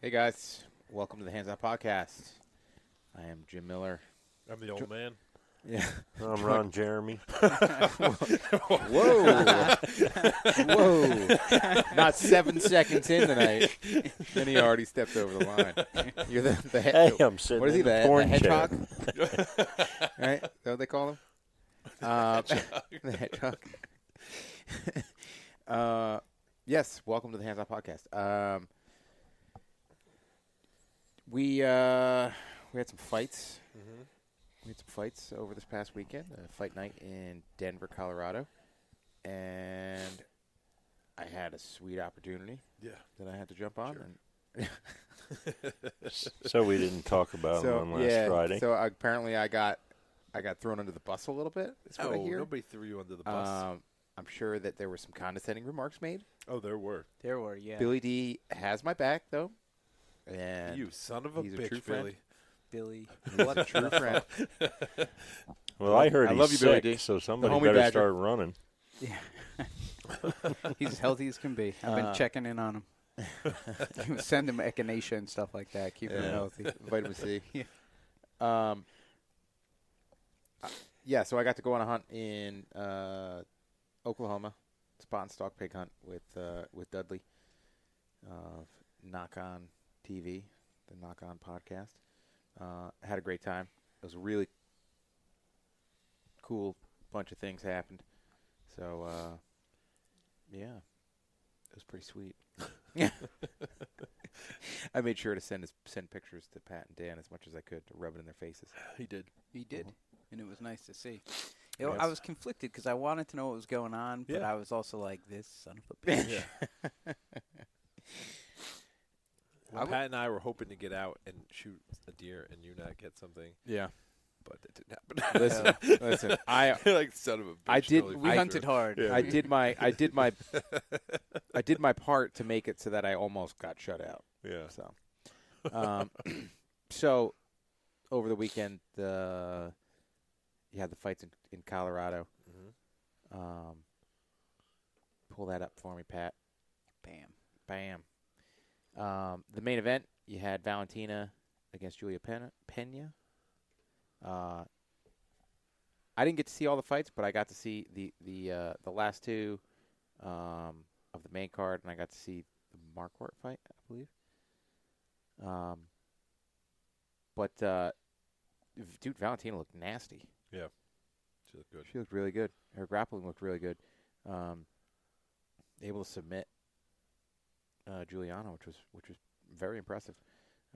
Hey guys, welcome to the Hands On Podcast. I am Jim Miller. I'm the old man. Yeah. I'm Ron Jeremy. Whoa. Whoa. Not seven seconds in tonight. And he already stepped over the line. You're the, the he- Hey, I'm sitting What is he, in the, the the porn hedgehog? right? Is that what they call him? Uh, the hedgehog. uh, yes, welcome to the Hands On Podcast. Um, we uh, we had some fights. Mm-hmm. We had some fights over this past weekend. A fight night in Denver, Colorado, and I had a sweet opportunity Yeah. that I had to jump on. And So we didn't talk about so him last yeah, Friday. so apparently I got I got thrown under the bus a little bit. Is what I Oh, hear. nobody threw you under the bus. Um, I'm sure that there were some condescending remarks made. oh, there were. There were, yeah. Billy D has my back though, and you son of a he's a bitch, true friend. Billy. Billy. he's a true friend. well, I heard I he's love you, Billy sick, D. so somebody homie better badger. start running. Yeah. He's as healthy as can be. I've been Uh, checking in on him. Send him echinacea and stuff like that. Keep him Yeah. healthy. Vitamin C. Yeah. Um. uh, Yeah, so I got to go on a hunt in uh, Oklahoma, spot and stalk pig hunt with uh, with Dudley of Nock On TV, the Nock On podcast. Uh, had a great time. It was a really cool bunch of things happened. So uh, yeah, it was pretty sweet. Yeah. I made sure to send his, send pictures to Pat and Dan as much as I could to rub it in their faces. He did. He did, and it was nice to see. Yes. I was conflicted because I wanted to know what was going on, but Yeah. I was also like, "This son of a bitch." Yeah. I Pat and I were hoping to get out and shoot a deer and you not get something, Yeah. but that didn't happen. Listen, listen. I like son of a bitch. I did- totally we hunted it. hard. Yeah. I did my I did my I did my part to make it so that I almost got shut out. Yeah. So, um, so over the weekend, uh, you had the fights in, in Colorado. Mhm. Um, pull that up for me, Pat. Bam. Bam. Um, the main event, you had Valentina against Julianna Pena. Pena. Uh, I didn't get to see all the fights, but I got to see the the uh, the last two um, of the main card, and I got to see the Marquardt fight, I believe. Um, but uh, dude, Valentina looked nasty. Yeah, she looked good. She looked really good. Her grappling looked really good. Um, able to submit uh, Julianna, which was which was very impressive.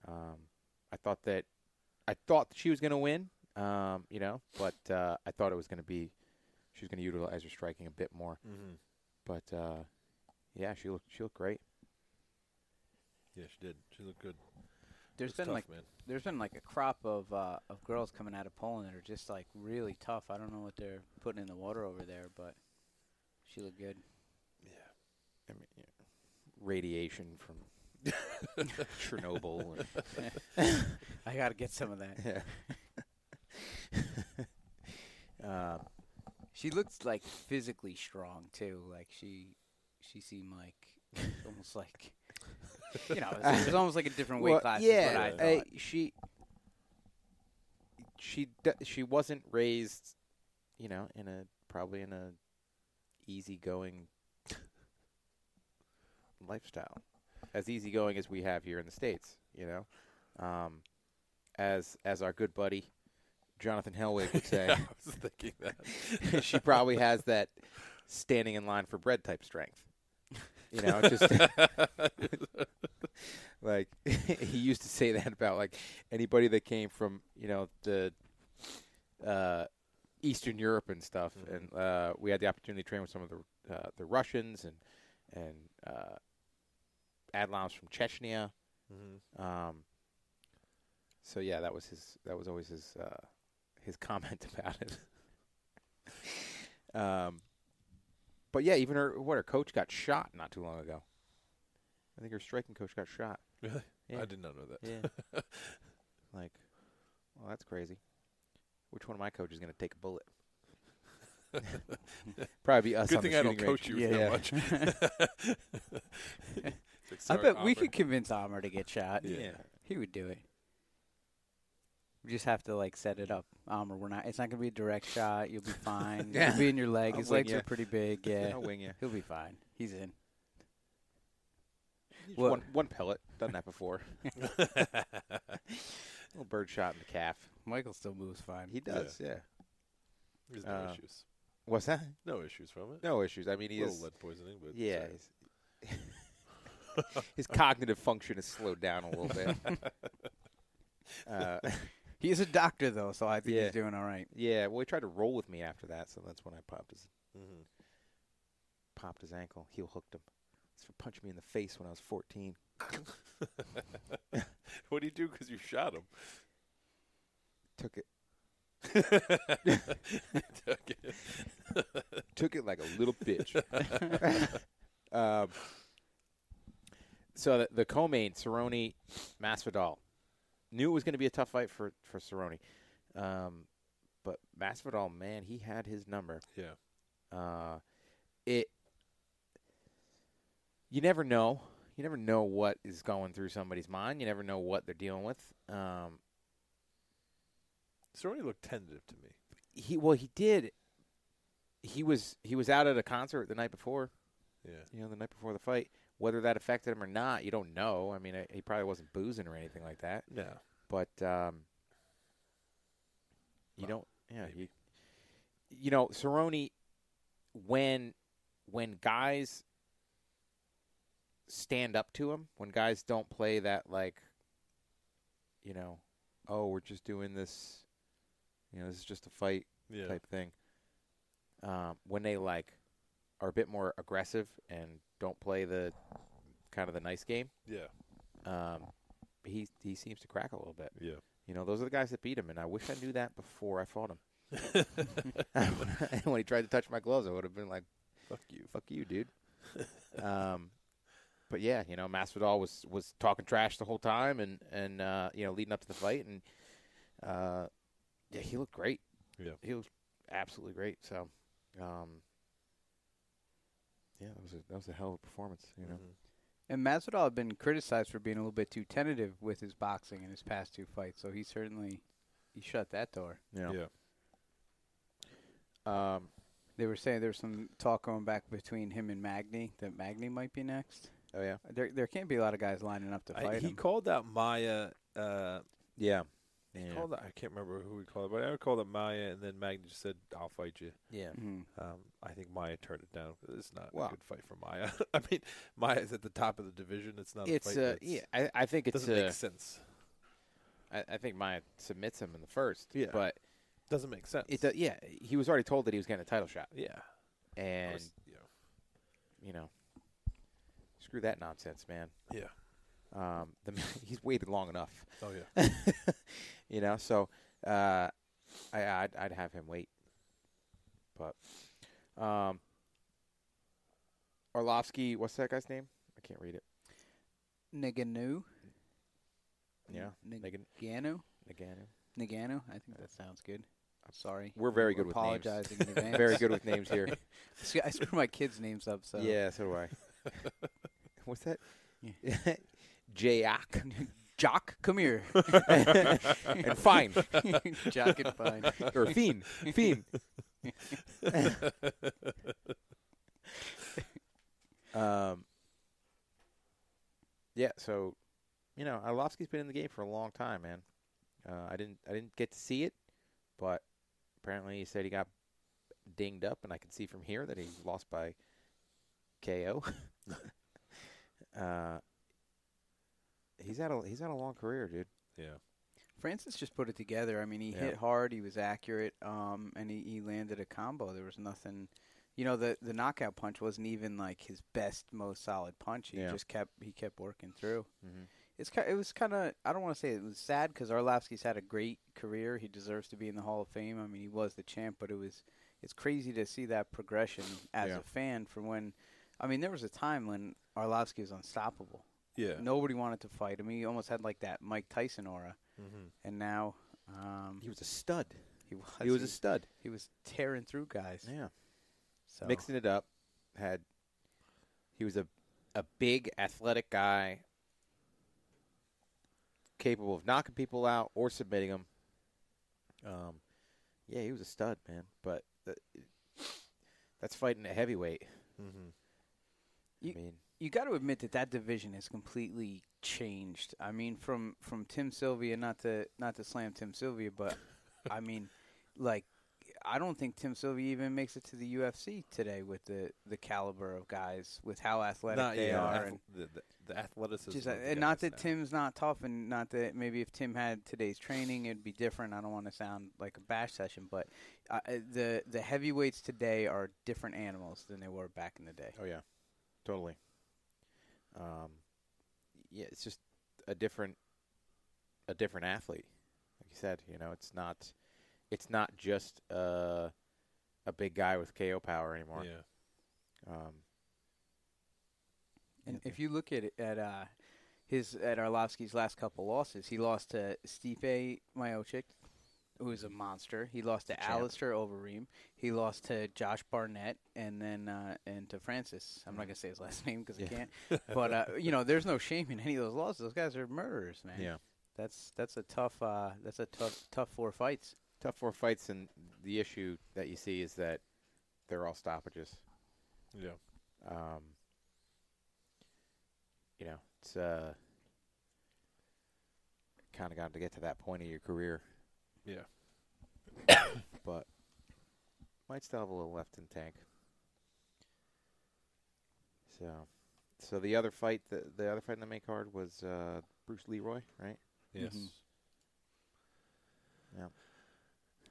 Um, I thought that I thought that she was going to win, um, you know, but uh, I thought it was going to be she was going to utilize her striking a bit more. Mm-hmm. But uh, yeah, she looked she looked great. Yeah, she did. She looked good. There's It's been tough, like man. there's been like a crop of uh, of girls coming out of Poland that are just like really tough. I don't know what they're putting in the water over there, but she looked good. Yeah. I mean, yeah, radiation from Chernobyl. And, I got to get some of that. yeah. um, She looks like physically strong too. Like she, she seemed like almost like you know, it was, it was almost like a different weight Well, class. Yeah, is what I thought. she she d- she wasn't raised, you know, in a probably in a easygoing lifestyle, as easygoing as we have here in the states. You know, um, as as our good buddy Jonathan Helwig would say, I was thinking that. she probably has that standing in line for bread type strength. You know, just like he used to say that about like anybody that came from you know the uh, Eastern Europe and stuff, Mhm. and uh, we had the opportunity to train with some of the uh, the Russians and and uh, Adlams from Chechnya. mm-hmm. Um, so yeah, that was his. That was always his uh, his comment about it. um, but yeah, even her what her coach got shot not too long ago. I think her striking coach got shot. Really? Yeah. I did not know that. Yeah. like, well, that's crazy. Which one of my coaches is going to take a bullet? Probably us Good thing the I don't shooting coach range. you Yeah. very much. I Sorry, bet we Aubrey. could convince Amr to get shot. Yeah. He would do it. We just have to like set it up. Amr, we're not. It's not gonna be a direct shot. You'll be fine. Yeah. You'll be in your leg. I'll His legs ya. are pretty big. Yeah, I'll wing you. he'll be fine. He's in. Just What? One, one pellet. Done that before. little bird shot in the calf. Michael still moves fine. He does, yeah. There's no Uh, issues. What's that? No issues from it. No issues. I mean, he little is. lead poisoning, but Yeah. Sorry. he's- His cognitive function is slowed down a little bit. uh, He's a doctor though, so I think Yeah. he's doing all right. yeah. Well, he tried to roll with me after that, so that's when I popped his Mhm. popped his ankle, heel hooked him. It's for punching me in the face when I was 14. what do you do? Because you shot him. Took it, Okay. took it like a little bitch. um, so the, the co-main, Cerrone, Masvidal, knew it was going to be a tough fight for for Cerrone, um, but Masvidal, man, he had his number. yeah. Uh, it. You never know. You never know what is going through somebody's mind. You never know what they're dealing with. Um, Cerrone looked tentative to me. he well, he did. He was he was out at a concert the night before. Yeah. You know, the night before the fight. Whether that affected him or not, you don't know. I mean, he probably wasn't boozing or anything like that. No. But um, you Well, don't. Yeah, you, you know, Cerrone, when when guys stand up to him, when guys don't play that like, you know, oh, we're just doing this. You know, this is just a fight Yeah. type thing. Um, when they like are a bit more aggressive and don't play the kind of the nice game, Yeah. um, he he seems to crack a little bit. Yeah. You know, those are the guys that beat him, and I wish I knew that before I fought him. when he tried to touch my gloves, I would have been like, Fuck you. "Fuck you, dude." um, but yeah, you know, Masvidal was was talking trash the whole time, and and uh, you know, leading up to the fight, and uh, yeah, he looked great. Yeah. he looked absolutely great. So, um, yeah, that was a that was a hell of a performance. You know, Mhm. And Masvidal had been criticized for being a little bit too tentative with his boxing in his past two fights, so he certainly he shut that door. you know. Yeah. Um, They were saying there was some talk going back between him and Magny that Magny might be next. oh yeah, There there can't be a lot of guys lining up to I, fight he him. called out Maia. Uh, yeah, he yeah, called out, I can't remember who he called, it, but I called it Maia, and then Magny just said, "I'll fight you." yeah. Mhm. Um, I think Maia turned it down. It's not Well- a good fight for Maia. I mean, Maia's at the top of the division. It's not. It's a fight uh, that's- yeah. I, I think it's doesn't uh, make sense. I, I think Maia submits him in the first. Yeah. but Doesn't make sense. it uh, yeah. He was already told that he was getting a title shot, yeah. And was- you know, you know, screw that nonsense, man. yeah. Um, the he's waited long enough. Oh yeah. you know, so uh, I I'd, I'd have him wait, but um, Arlovsky, what's that guy's name? I can't read it. Nagano. Yeah, Nig- Nagano. Nagano. Nagano. Nagano. I think that sounds good. I'm sorry. We're very good with names. Apologizing in advance. Very good with names here. See, I screw my kids' names up. So Yeah, so do I. What's that? Yeah. Jayak. Jock, come here. and fine. Jock and fine. Or fiend. Fiend. um, yeah, so, you know, Arlovsky's been in the game for a long time, man. Uh, I didn't I didn't get to see it, but apparently he said he got dinged up, and I can see from here that he lost by KO. uh, he's had a he's had a long career, dude. Yeah. Francis just put it together. I mean, he Yeah. hit hard. He was accurate. Um, and he, he landed a combo. There was nothing. You know, the the knockout punch wasn't even like his best, most solid punch. He Yeah. just kept he kept working through. Mm-hmm. It's ki- it was kind of I don't want to say it was sad because Arlovsky's had a great career. He deserves to be in the Hall of Fame. I mean, he was the champ, but it was it's crazy to see that progression as Yeah. a fan from when. I mean, there was a time when Arlovsky was unstoppable. Yeah. Nobody wanted to fight him. He almost had like that Mike Tyson aura, Mm-hmm. and now um, He was a stud. he was He was a stud. he was tearing through guys. Yeah. So mixing it up. Had he was a a big athletic guy capable of knocking people out or submitting them. Um, yeah, he was a stud, man. But th- that's fighting a heavyweight. Mm-hmm. You- I mean, you got to admit that that division has completely changed. I mean, from from Tim Sylvia, not to not to slam Tim Sylvia, but I mean, like, I don't think Tim Sylvia even makes it to the UFC today with the the caliber of guys, with how athletic Not they yeah, are, and the, the, the athleticism. just and not that now. Tim's not tough, and not that maybe if Tim had today's training, it'd be different. I don't want to sound like a bash session, but uh, uh, the the heavyweights today are different animals than they were back in the day. oh yeah, totally. Um, yeah, it's just a different, a different athlete. Like you said, you know, it's not, it's not just uh, a big guy with KO power anymore. Yeah. Um, And Yeah. if you look at it, at uh, his at Arlovsky's last couple losses, he lost to Stipe Miocic, who is a monster. He lost to Champ. Alistair Overeem. He lost to Josh Barnett, and then uh, and to Francis. I'm not gonna say his last name because Yeah. I can't. But uh, you know, there's no shame in any of those losses. Those guys are murderers, man. yeah. That's that's a tough uh, that's a tough tough four fights. tough four fights, and the issue that you see is that they're all stoppages. Yeah. Um, you know, it's uh, kind of got to get to that point of your career, Yeah. but might still have a little left in tank. So, so the other fight, the the other fight in the main card was uh, Bruce Leroy, right? Yes. Mhm.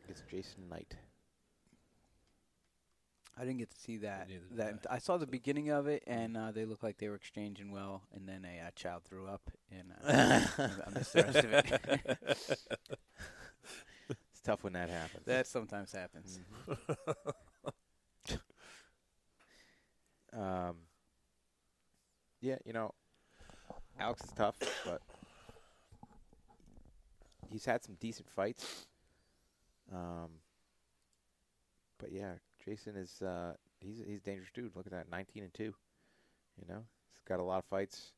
it's Jason Knight. I didn't get to see that. That I saw the beginning of it, and uh, they looked like they were exchanging well, and then a uh, child threw up, and uh, I missed the rest of it. It's tough when that happens. that sometimes happens. Um, yeah, you know, Alex is tough, but he's had some decent fights. Um, but yeah, Jason is uh, he's he's a dangerous dude. Look at that, nineteen and two. You know, he's got a lot of fights.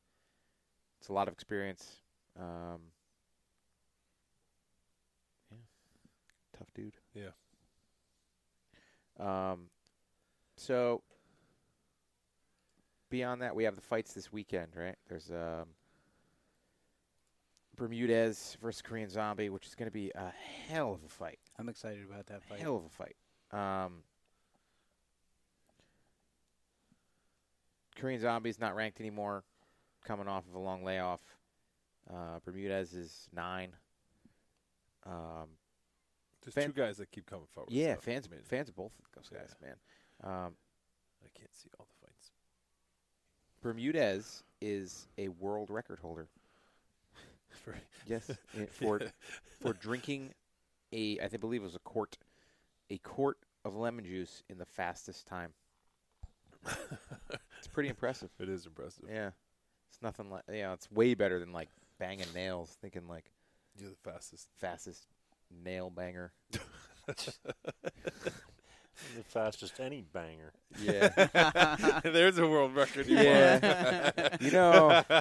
It's a lot of experience. Um, tough dude. Yeah. Um, so beyond that, we have the fights this weekend, right? There's um, Bermudez versus Korean Zombie, which is going to be a hell of a fight. I'm excited about that fight. Hell of a fight. Um, Korean Zombie's not ranked anymore, coming off of a long layoff. Uh, Bermudez is nine. Um, There's Fan- two guys that keep coming forward. yeah, so, fans, fans of both of those Yeah. guys, man. Um, I can't see all the fights. Bermudez is a world record holder. For- Yes, for for drinking a I think believe it was a quart a quart of lemon juice in the fastest time. It's pretty impressive. it is impressive. Yeah, it's nothing like you know. It's way better than like banging nails. Thinking like You're the fastest. fastest nail banger. The fastest any banger. Yeah, There's a world record. You yeah. you know,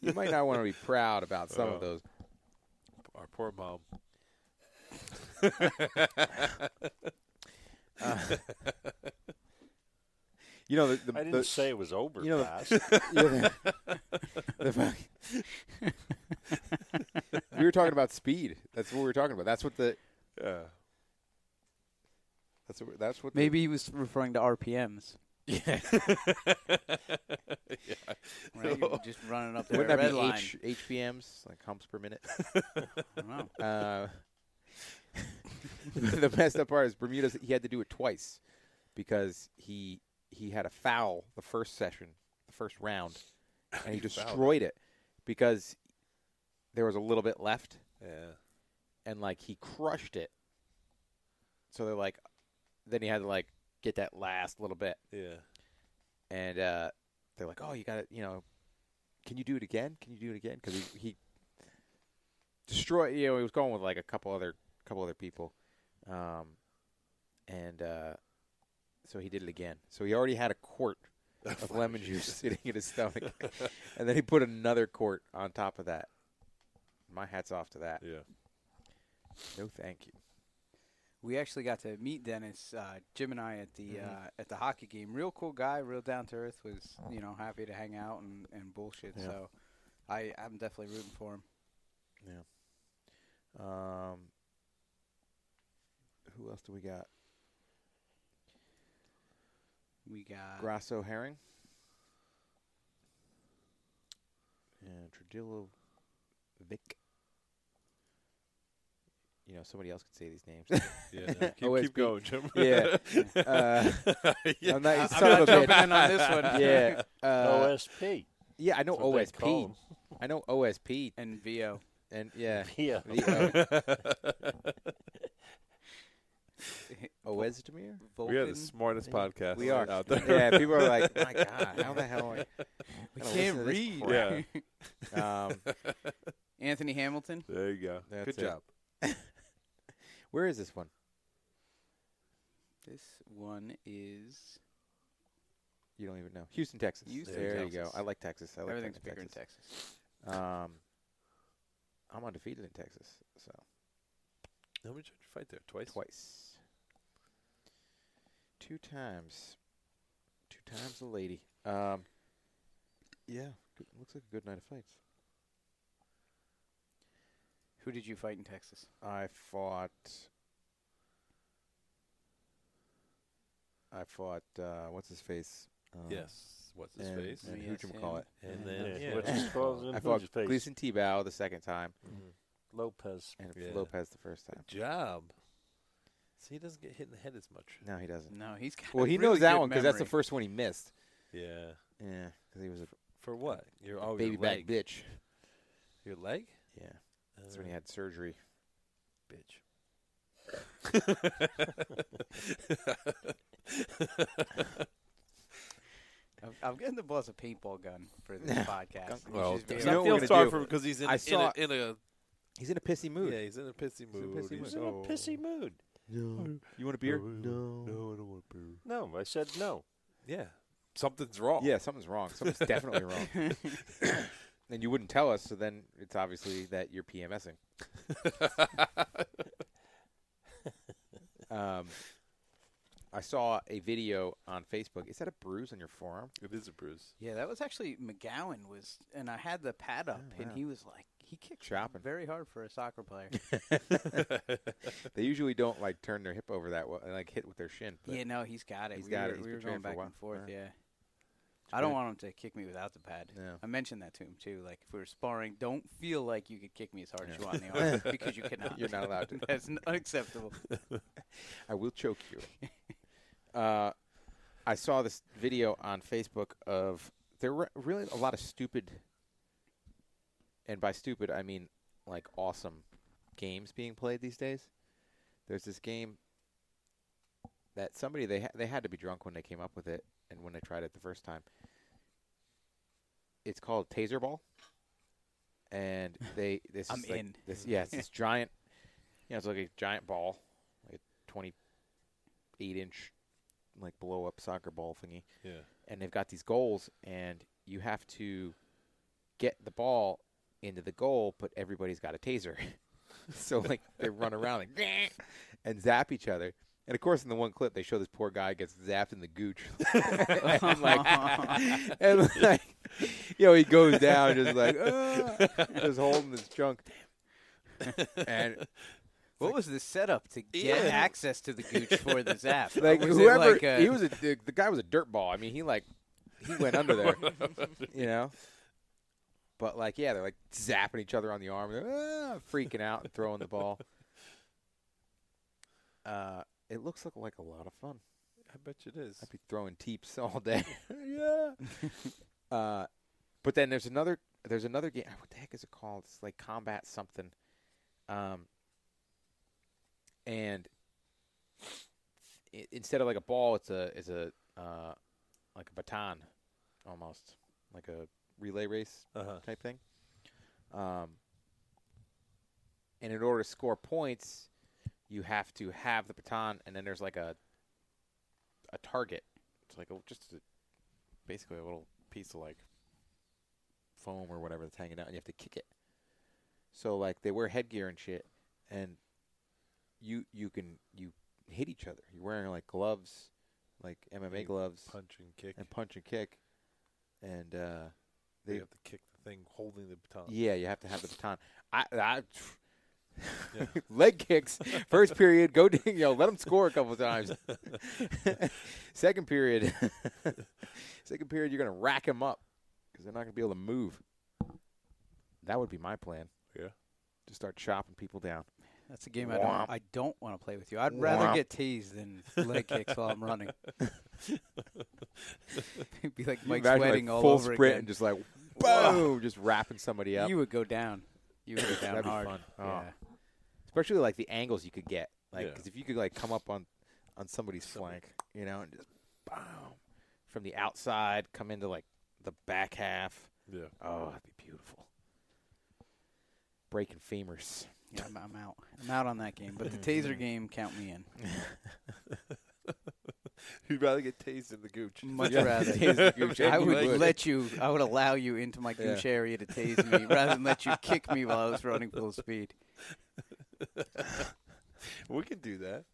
you might not want to be proud about some Oh. of those. Our poor mom. Uh, you know, the, the, I didn't the, say it was over you know, fast. Yeah, the- the we were talking about speed. That's what we were talking about. That's what the. Yeah. That's what. That's what. Maybe he was referring to RPMs. Yeah. yeah. Right? You're just running up there Wouldn't red that be line. H, HPMs like humps per minute? I don't know. Uh, the messed up part is Bermudez. He had to do it twice because he he had a foul the first session, the first round, and he destroyed it because there was a little bit left, Yeah. and like he crushed it. So they're like, then he had to like get that last little bit, Yeah. and uh, they're like, oh, you got to, you know, can you do it again? Can you do it again? Because he, he destroyed. You know, he was going with like a couple other couple other people, um, and uh, so he did it again. So he already had a quart of lemon juice sitting in his stomach, and then he put another quart on top of that. My hat's off to that. Yeah. No, thank you. We actually got to meet Dennis, uh, Jim and I at the Mm-hmm. uh, at the hockey game. Real cool guy, real down to earth. Was you know happy to hang out and, and bullshit. Yeah. So I I'm definitely rooting for him. Yeah. Um, who else do we got? We got Grasso Herrig. And Tradillo Vic. You know, somebody else could say these names. Yeah. No, keep, OSB. keep going, Jim. yeah. Uh, Yeah. I'm not, I'm not jumping in on this one. Yeah. Uh, OSP. yeah, I know That's OSP. I know OSP. and VO. And yeah. Yeah. The, uh, Oezdemir? We are the Volkan. smartest podcast We are. out there. Yeah, people are like, my God, how the hell are We can't listen to this read. Yeah. Um, Anthony Hamilton. There you go. That's Good it. job. where is this one? This one is You don't even know. Houston, Texas. Houston, there you go. Texas. I like Texas. I like everything's playing bigger in in Texas. Um, I'm undefeated in Texas, so How many did you fight there? Twice. twice, two times, two times a lady. Um, yeah, good, looks like a good night of fights. Who did you fight in Texas? I fought. I fought. Uh, what's his face? Um, Yes. What's his and, face? And who yes, you call it? And then yeah. what's his? I fought his face? Gleison Tibau the second time, Mhm. Lopez. and Yeah. Lopez the first time. Good job. See, he doesn't get hit in the head as much. No, he doesn't. No, he's got Well, he really knows that one because that's the first one he missed. Yeah. Yeah, because he was a For what? Your oh, baby your back leg. bitch. Your leg? Yeah, that's when he Uh, had surgery. bitch. I'm, I'm getting the boss a paintball gun for this podcast. which well, is very- you know feel sorry for him because he's in, I in, saw- a, in a He's in a pissy mood. yeah, he's in a pissy in a mood. pissy He's mood. He's in a pissy mood. No. You want a beer? No, no, I don't want beer. No, I said no. Yeah, something's wrong. Yeah, something's wrong. Something's definitely wrong. and you wouldn't tell us, so then it's obviously that you're PMSing. um, I saw a video on Facebook. Is that a bruise on your forearm? it is a bruise. yeah, that was actually McGowan was, and I had the pad up, Oh, and he was like, he kicked Chopping. very hard for a soccer player. They usually don't like turn their hip over that way, like hit with their shin. yeah, no, he's got it. He's we got were, it. He's we were going back and forth. Yeah. Yeah. I don't want him to kick me without the pad. Yeah. I mentioned that to him too. Like if we were sparring, don't feel like you could kick me as hard as you want in the arm because you cannot. You're not allowed to. That's unacceptable. I will choke you. uh, I saw this video on Facebook of there were really a lot of stupid, and by stupid I mean like awesome games being played these days. There's this game that somebody they ha- they had to be drunk when they came up with it and when they tried it the first time. It's called Taser Ball, and they this I'm is like in. this yeah it's this giant, you know it's like a giant ball, like a twenty eight inch like blow up soccer ball thingy Yeah. and they've got these goals and you have to get the ball into the goal but everybody's got a taser so like they run around like and zap each other and of course in the one clip they show this poor guy gets zapped in the gooch and like and like you know he goes down just like "Ah," just holding his trunk and What was the setup to get Yeah. access to the gooch for the zap? like Was whoever like a- he was a the, the guy was a dirt ball. I mean, he like he went under there, you know. But like, yeah, they're like zapping each other on the arm, they're, ah, freaking out and throwing the ball. Uh, it looks like like a lot of fun. I bet you it is. I'd be throwing teeps all day. yeah. Uh, but then there's another there's another game. What the heck is it called? It's like combat something. Um, and i instead of like a ball, it's a it's a uh, like a baton, almost like a relay race Uh-huh. type thing. Um, and in order to score points, you have to have the baton, and then there's like a a target. It's like a, just a basically a little piece of like foam or whatever that's hanging out, and you have to kick it. So like they wear headgear and shit, and you you can you hit each other. You're wearing like gloves, like MMA gloves, Punch and kick. and punch and kick, and uh, they they have to kick the thing holding the baton. yeah, you have to have the baton. I, I Yeah. leg kicks first period. Go, you know, let them score a couple times. second period, second period, you're gonna rack them up because they're not gonna be able to move. That would be my plan. Yeah. to start chopping people down. That's a game I don't. I don't want to play with you. I'd rather get teased than leg kicks while I'm running. It'd be like You Mike sweating like, all full over sprint again. and just like boom, just wrapping somebody up. You would go down. You would go down That'd be hard. fun. Oh. Yeah. especially like the angles you could get, like Yeah. if you could like come up on on somebody's Somebody. flank, you know, and just boom from the outside, come into like the back half. Yeah. Oh, that'd be beautiful. Breaking femurs. Yeah, I'm, I'm out. I'm out on that game. But the taser game, count me in. You'd rather get tased than the gooch. Much rather. tase the gooch. I would would. let you. I would allow you into my gooch area to tase me, rather than let you kick me while I was running full speed. we can do that.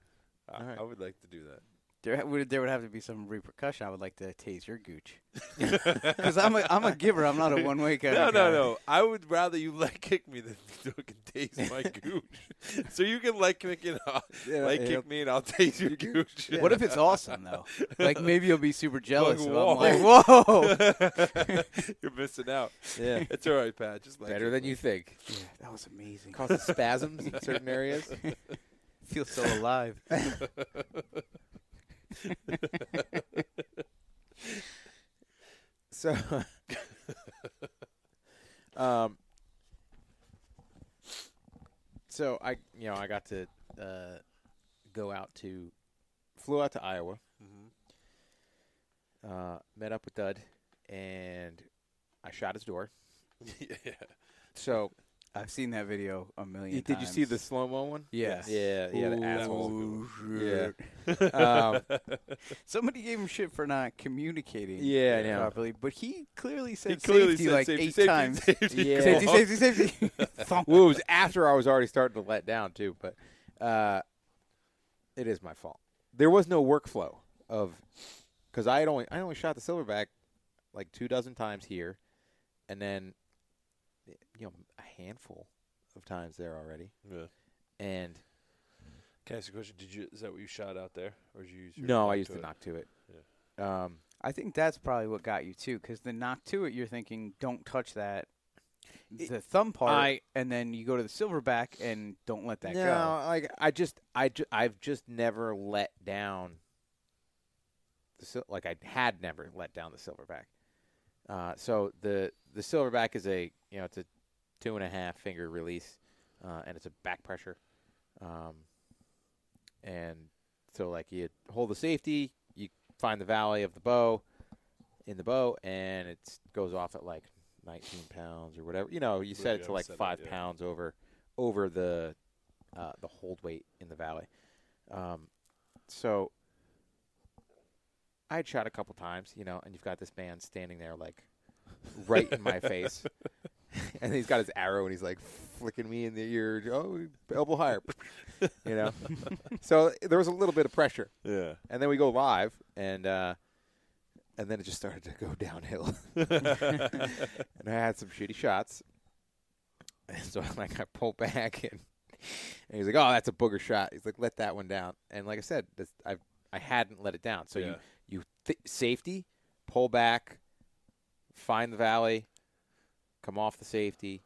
I, All right. I would like to do that. There would there would have to be some repercussion. I would like to tase your gooch because I'm a I'm a giver. I'm not a one way kind No, of no, guy. no. I would rather you leg kick me than fucking tase my gooch. so you can leg kick it, I'll- Yeah, leg kick me, and I'll tase your gooch. What if it's awesome though? Like maybe you'll be super jealous. Like, if I'm whoa. like, whoa, You're missing out. Yeah, It's all right, Pat. Just leg better kick than me. you think. yeah, that was amazing. Causes spasms in certain areas. Feel so alive. So, um, so I, you know, I got to uh, go out to, flew out to Iowa, Mhm. uh, met up with Dud, and I shot his door. yeah. So, I've seen that video a million did times. you see the slow mo one? Yes. Yeah, yeah, the asshole. shit. Um, Somebody gave him shit for not communicating Yeah, know. properly, but he clearly said He clearly safety said like safety, eight safety, times. Safety, Yeah. Safety, safety, safety. Well, it was after I was already starting to let down too, but uh, it is my fault. There was no workflow of because I had only I only shot the silverback like two dozen times here, and then you know handful of times there already, Yeah. and Can I ask a question? Did you is that what you shot out there, or did you use? your no, I used to it? knock to it. Um, I think that's probably what got you too, because the knock to it, you're thinking, don't touch that. It- The thumb part, I- and then you go to the silverback and don't let that no, go. like I just I ju- I've just never let down. The sil- like I had never let down the silverback. Uh, so the the silverback is a you know it's a two and a half finger release, uh, and it's a back pressure, um, and so like you hold the safety, you find the valley of the bow, in the bow, and it goes off at like 19 pounds or whatever. You know, you set it to like it, five yeah. pounds over over the uh, the hold weight in the valley. Um, so I had shot a couple times, you know, and you've got this man standing there like right in my face, and he's got his arrow and he's like flicking me in the ear. Oh, elbow higher, you know. so there was a little bit of pressure, Yeah. and then we go live, and uh, and then it just started to go downhill, and I had some shitty shots, and so like I pull back and. And he's like, "Oh, that's a booger shot." He's like, "Let that one down." And like I said, this, I I hadn't let it down. So you you th- safety, pull back, find the valley, come off the safety,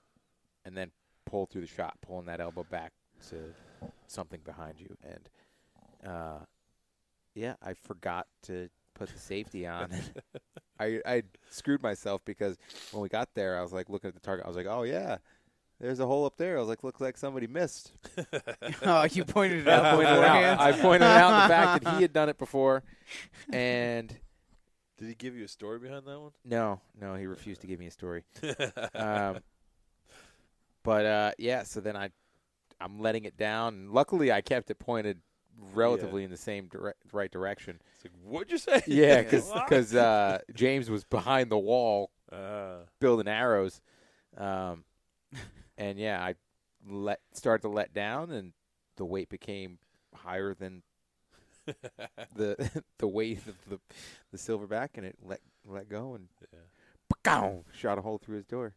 and then pull through the shot, pulling that elbow back to something behind you. And uh, yeah, I forgot to put the safety on. I I screwed myself because when we got there, I was like looking at the target. I was like, oh yeah. There's a hole up there. I was like, looks like somebody missed. oh, you pointed it I out. pointed it out. I pointed out the fact that he had done it before, and Did he give you a story behind that one? no, no, he refused to give me a story. Um, but uh, yeah, so then I, I'm letting it down. And luckily, I kept it pointed relatively in the same dire- right direction. It's like, what'd you say? Yeah, Yeah. because uh, James was behind the wall Uh, building arrows, um, and yeah, I let started to let down, and the weight became higher than the the weight of the the silverback, and it let let go and yeah. shot a hole through his door.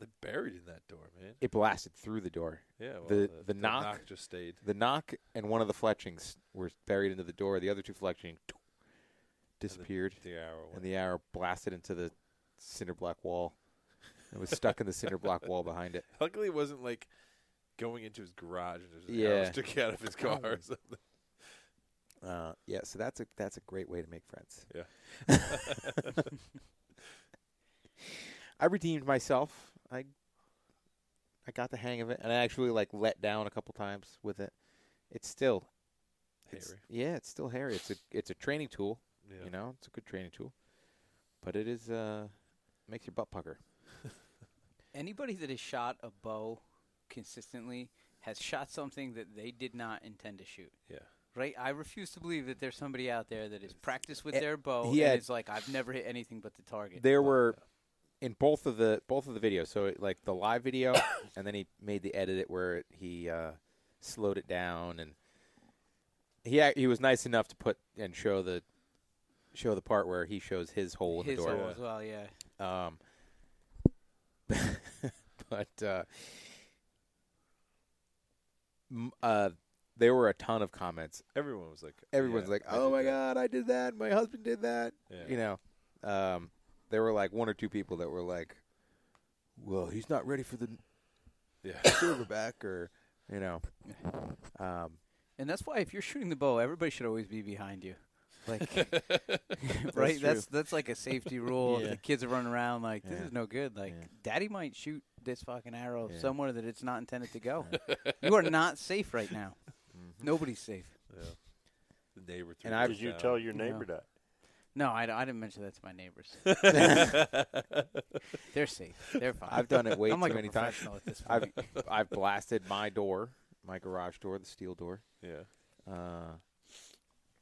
They buried in that door, man. It blasted through the door. Yeah. Well, The- the nock- just stayed. The nock and one of the fletchings were buried into the door. The other two fletchings disappeared, The arrow. and the arrow blasted into the cinder block wall. It was stuck in the cinder block wall behind it. Luckily, it wasn't like going into his garage and there's Yeah. arrows sticking out of his car or something. Uh, yeah, so that's a that's a great way to make friends. Yeah. I redeemed myself. I I got the hang of it, and I actually like let down a couple times with it. It's still, it's, Hairy. yeah, it's still hairy. It's a it's a training tool. Yeah. You know, it's a good training tool, but it is uh makes your butt pucker. Anybody that has shot a bow consistently has shot something that they did not intend to shoot. Yeah. Right? I refuse to believe that there's somebody out there that is practiced with their bow he and had- is like, I've never hit anything but the target. There were in both of the both of the videos. So it, like the live video, and then he made the edit it where he uh, slowed it down, and he ac- he was nice enough to put and show the show the part where he shows his hole in His the door. hole as well, yeah. Um, but uh, m- uh, there were a ton of comments. Everyone was like, Everyone's yeah, like, "Oh did my that." god, I did that! My husband did that!" Yeah. You know, um, there were like one or two people that were like, "Well, he's not ready for the Yeah. silverback," or you know, um, And that's why if you're shooting the bow, everybody should always be behind you. Like right? true. That's that's like a safety rule. Yeah. The kids are running around like this Yeah. is no good. Like Yeah. daddy might shoot this fucking arrow Yeah. somewhere that it's not intended to go. you are not safe right now. Nobody's safe. Yeah. The neighbor. threw And I- Did you down. tell your No. neighbor that? No, I, I didn't mention that to my neighbors. They're safe. They're fine. I've done it way I'm too like many times. professional at this I've. I've blasted my door, my garage door, the steel door. Yeah. Uh,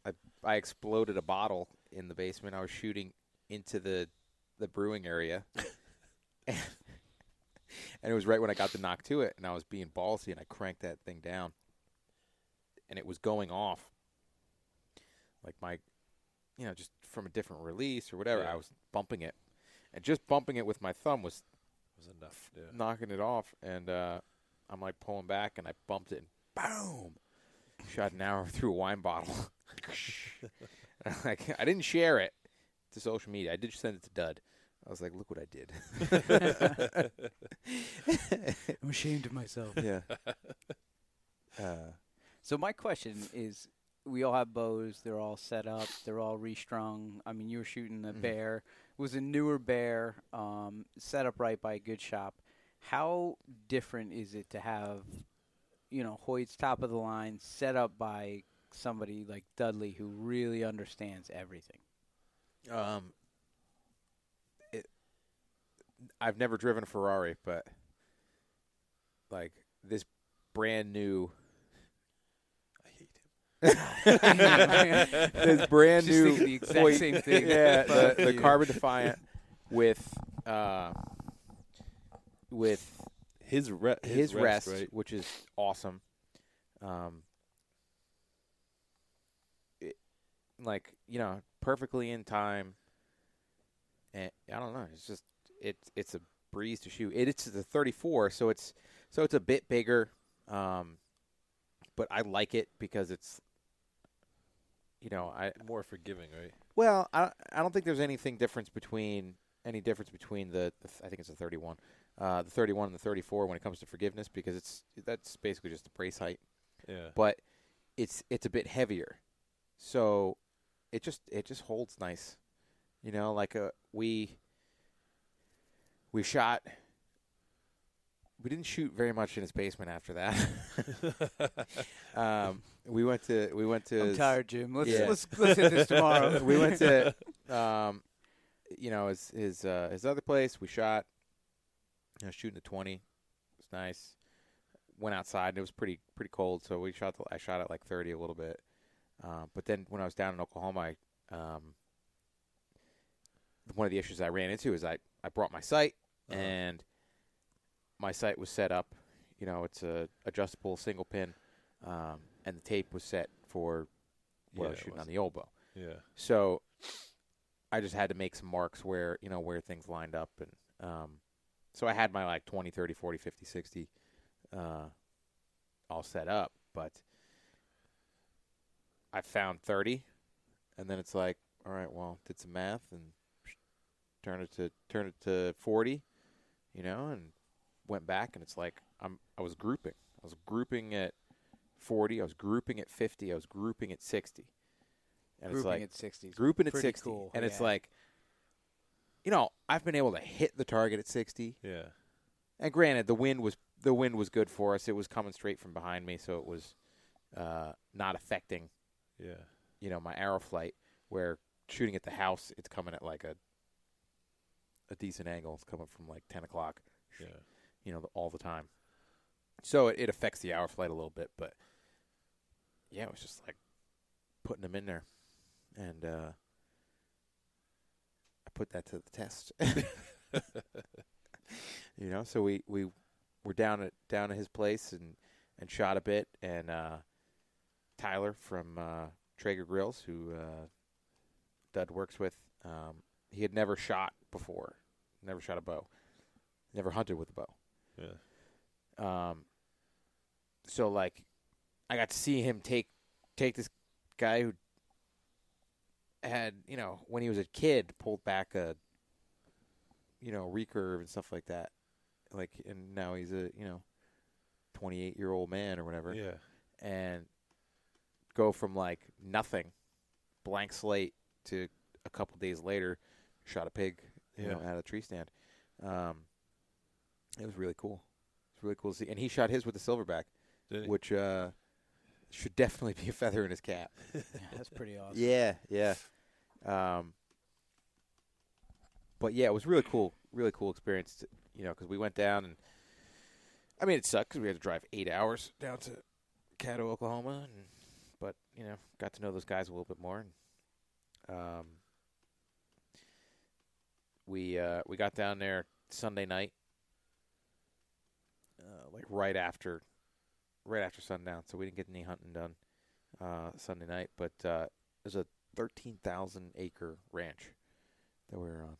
I I exploded a bottle in the basement. I was shooting into the the brewing area, and, it was right when I got the knock to it, and I was being ballsy, and I cranked that thing down, and it was going off, like my, you know, just from a different release or whatever. Yeah. I was bumping it, and just bumping it with my thumb was was enough. Yeah. knocking it off, and uh, I'm like pulling back, and I bumped it, and boom, shot an arrow through a wine bottle. I'm like I didn't share it to social media. I did send it to Dud. I was like, look what I did. I'm ashamed of myself. yeah. Uh, So my question is, we all have bows. They're all set up. They're all restrung. I mean, you were shooting a Mhm. bear. It was a newer bear, um, set up right by a good shop. How different is it to have, you know, Hoyt's top of the line set up by somebody like Dudley who really understands everything? um, it, I've never driven a Ferrari, but like this brand new, I hate him. This brand Just new the exact Hoyt- same thing. Yeah, the, the. Carbon Defiant with uh, with His, re- his, rest, right? which is awesome. Um, it, like you know, perfectly in time. And I don't know. It's just it's it's a breeze to shoot. It, it's a 34, so it's so it's a bit bigger. Um, but I like it because it's you know I More forgiving, right? well, I I don't think there's anything difference between any difference between the, the I think it's the 31, uh, the 31 and the 34 when it comes to forgiveness because it's that's basically just the brace height, Yeah. but it's it's a bit heavier, so it just it just holds nice, you know. Like a we we shot. We didn't shoot very much in his basement after that. um, we went to we went to I'm his- tired, Jim. Let's Yeah. let's let's hit this tomorrow. we went to, um, you know, his his uh, his other place. We shot, you know, shooting a twenty. It was nice. went outside and it was pretty pretty cold. So we shot. The, I shot at like 30 a little bit. Uh, but then when I was down in Oklahoma, I, um, one of the issues I ran into is I I brought my sight Uh-huh. and my sight was set up. You know, it's a adjustable single pin, um, and the tape was set for I Yeah, was shooting on the old bow. Yeah. So I just had to make some marks where, you know, where things lined up. And um, so I had my like 20, 30, 40, 50, 60 uh, all set up. But I found 30. And then it's like, all right, well, did some math and turn it to turn it to 40, you know, and went back and it's like I'm I was grouping. I was grouping at 40, I was grouping at 50, I was grouping at 60. And Grouping it's like at 60. 's grouping at 60 cool, and it's like you know i've been able to hit the target at 60 Yeah. and granted the wind was the wind was good for us it was coming straight from behind me so it was uh, not affecting Yeah. you know my arrow flight where shooting at the house it's coming at like a a decent angle it's coming from like 10 o'clock Yeah. You know all the time. So it, it affects the hour flight a little bit but yeah it was just like putting them in there. And uh i put that to the test. You know so we we were down at down at his place and and shot a bit. And uh tyler from uh traeger grills who uh dud works with um he had never shot before never shot a bow never hunted with a bow Yeah. um, so like, I got to see him take take this guy who had you know when he was a kid pulled back a you know recurve and stuff like that, like and now he's a you know twenty eight year old man or whatever, Yeah. and go from like nothing, blank slate to a couple days later, shot a pig, you Yeah. know, of a tree stand. Um, it was really cool. It's really cool to see, and he shot his with the silverback, which uh, should definitely be a feather in his cap. Yeah, that's pretty awesome. Yeah, yeah. Um, but yeah, it was really cool, really cool experience. To, you know, because we went down and I mean, it sucked because we had to drive eight hours down to Caddo, Oklahoma, and but you know, got to know those guys a little bit more. And, um, we uh, we got down there Sunday night, uh, like right after, right after sundown. So we didn't get any hunting done uh, Sunday night, but uh, there's a thirteen thousand acre ranch that we were on.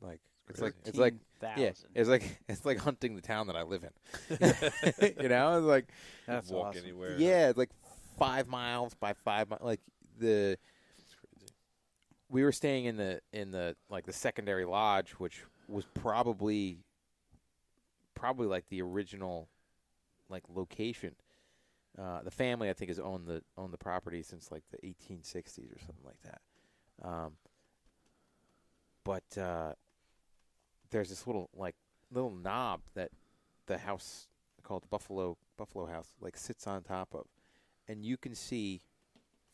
Like it's like it's like yeah, it's like it's like hunting the town that I live in. you know, it's like That's walk awesome. anywhere. yeah, it's like five miles by five miles. Like the we were staying in the in the like the secondary lodge, which was probably probably like the original like location. Uh, the family, I think, has owned the owned the property since like the 1860s or something like that. Um, but uh, there's this little like little knob that the house called the Buffalo Buffalo House like sits on top of, and you can see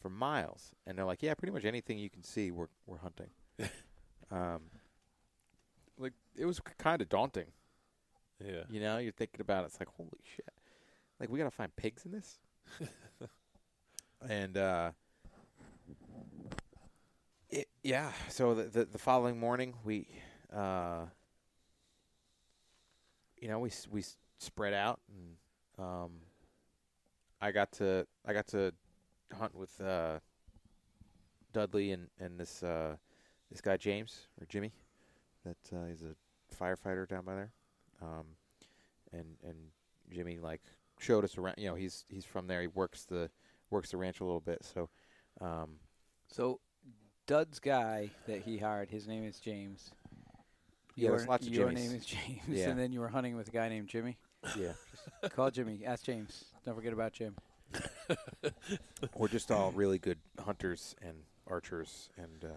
for miles. And they're like, yeah, pretty much anything you can see, we're we're hunting. um, like it was kind of daunting. Yeah. You know, you're thinking about it. It's like, holy shit! Like we gotta find pigs in this. and uh, it, yeah. So the, the the following morning, we, uh, you know, we we spread out, and um, I got to I got to hunt with uh, Dudley and and this uh, this guy James or Jimmy, that uh, he's a firefighter down by there, um, and and Jimmy like showed us around. You know, he's he's from there. He works the works the ranch a little bit. So, um, So, Dud's guy that he hired, his name is James. Yeah, your there's lots of your Jimmys. name is James, Yeah. and then you were hunting with a guy named Jimmy. yeah, Call Jimmy. Ask James. Don't forget about Jim. we're just all really good hunters and archers and uh,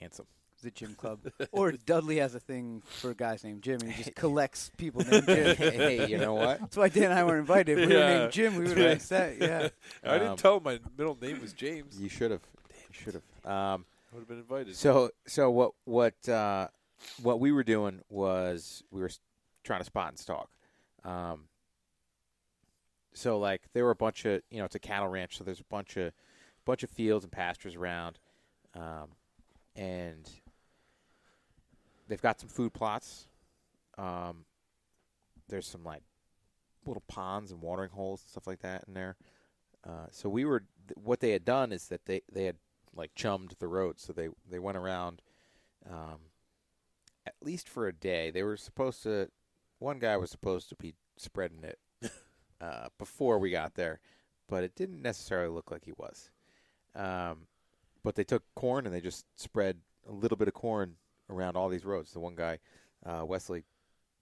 handsome. The Jim Club. or Dudley has a thing for a guys named Jim, and he just collects people named Jim. hey, you know what? That's why Dan and I were invited. If we were Yeah. named Jim, we would have been set. Yeah. I Um, didn't tell him my middle name was James. You should have. You should have. Um, I would have been invited. So so what what uh, what we were doing was we were s- trying to spot and stalk, um, so like there were a bunch of you know it's a cattle ranch, so there's a bunch of bunch of fields and pastures around, um, and they've got some food plots. Um, there's some like little ponds and watering holes and stuff like that in there. Uh, so we were th- what they had done is that they they had like chummed the road, so they they went around. Um, at least for a day, they were supposed to. One guy was supposed to be spreading it uh, before we got there, but it didn't necessarily look like he was. Um, but they took corn and they just spread a little bit of corn around all these roads. The one guy, uh, Wesley,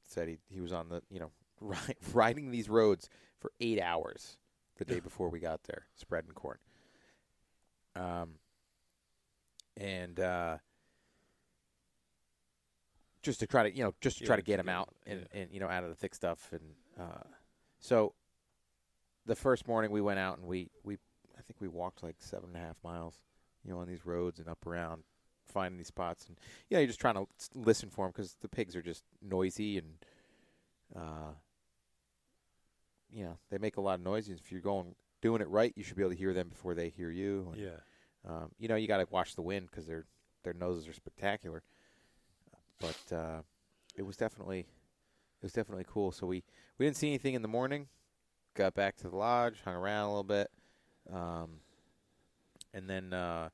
said he he was on the you know ri- riding these roads for eight hours the day before we got there, spreading corn. Um, and uh, just to try to you know just to try to get him out and, and you know out of the thick stuff and uh, so the first morning we went out and we we I think we walked like seven and a half miles you know on these roads and up around finding these spots and yeah you're just trying to listen for them because the pigs are just noisy and uh, you know they make a lot of noise and if you're going doing it right you should be able to hear them before they hear you and, Yeah. um, you know, you got to watch the wind because their their noses are spectacular. But uh, it was definitely it was definitely cool. So we we didn't see anything in the morning. Got back to the lodge, hung around a little bit, um, and then uh,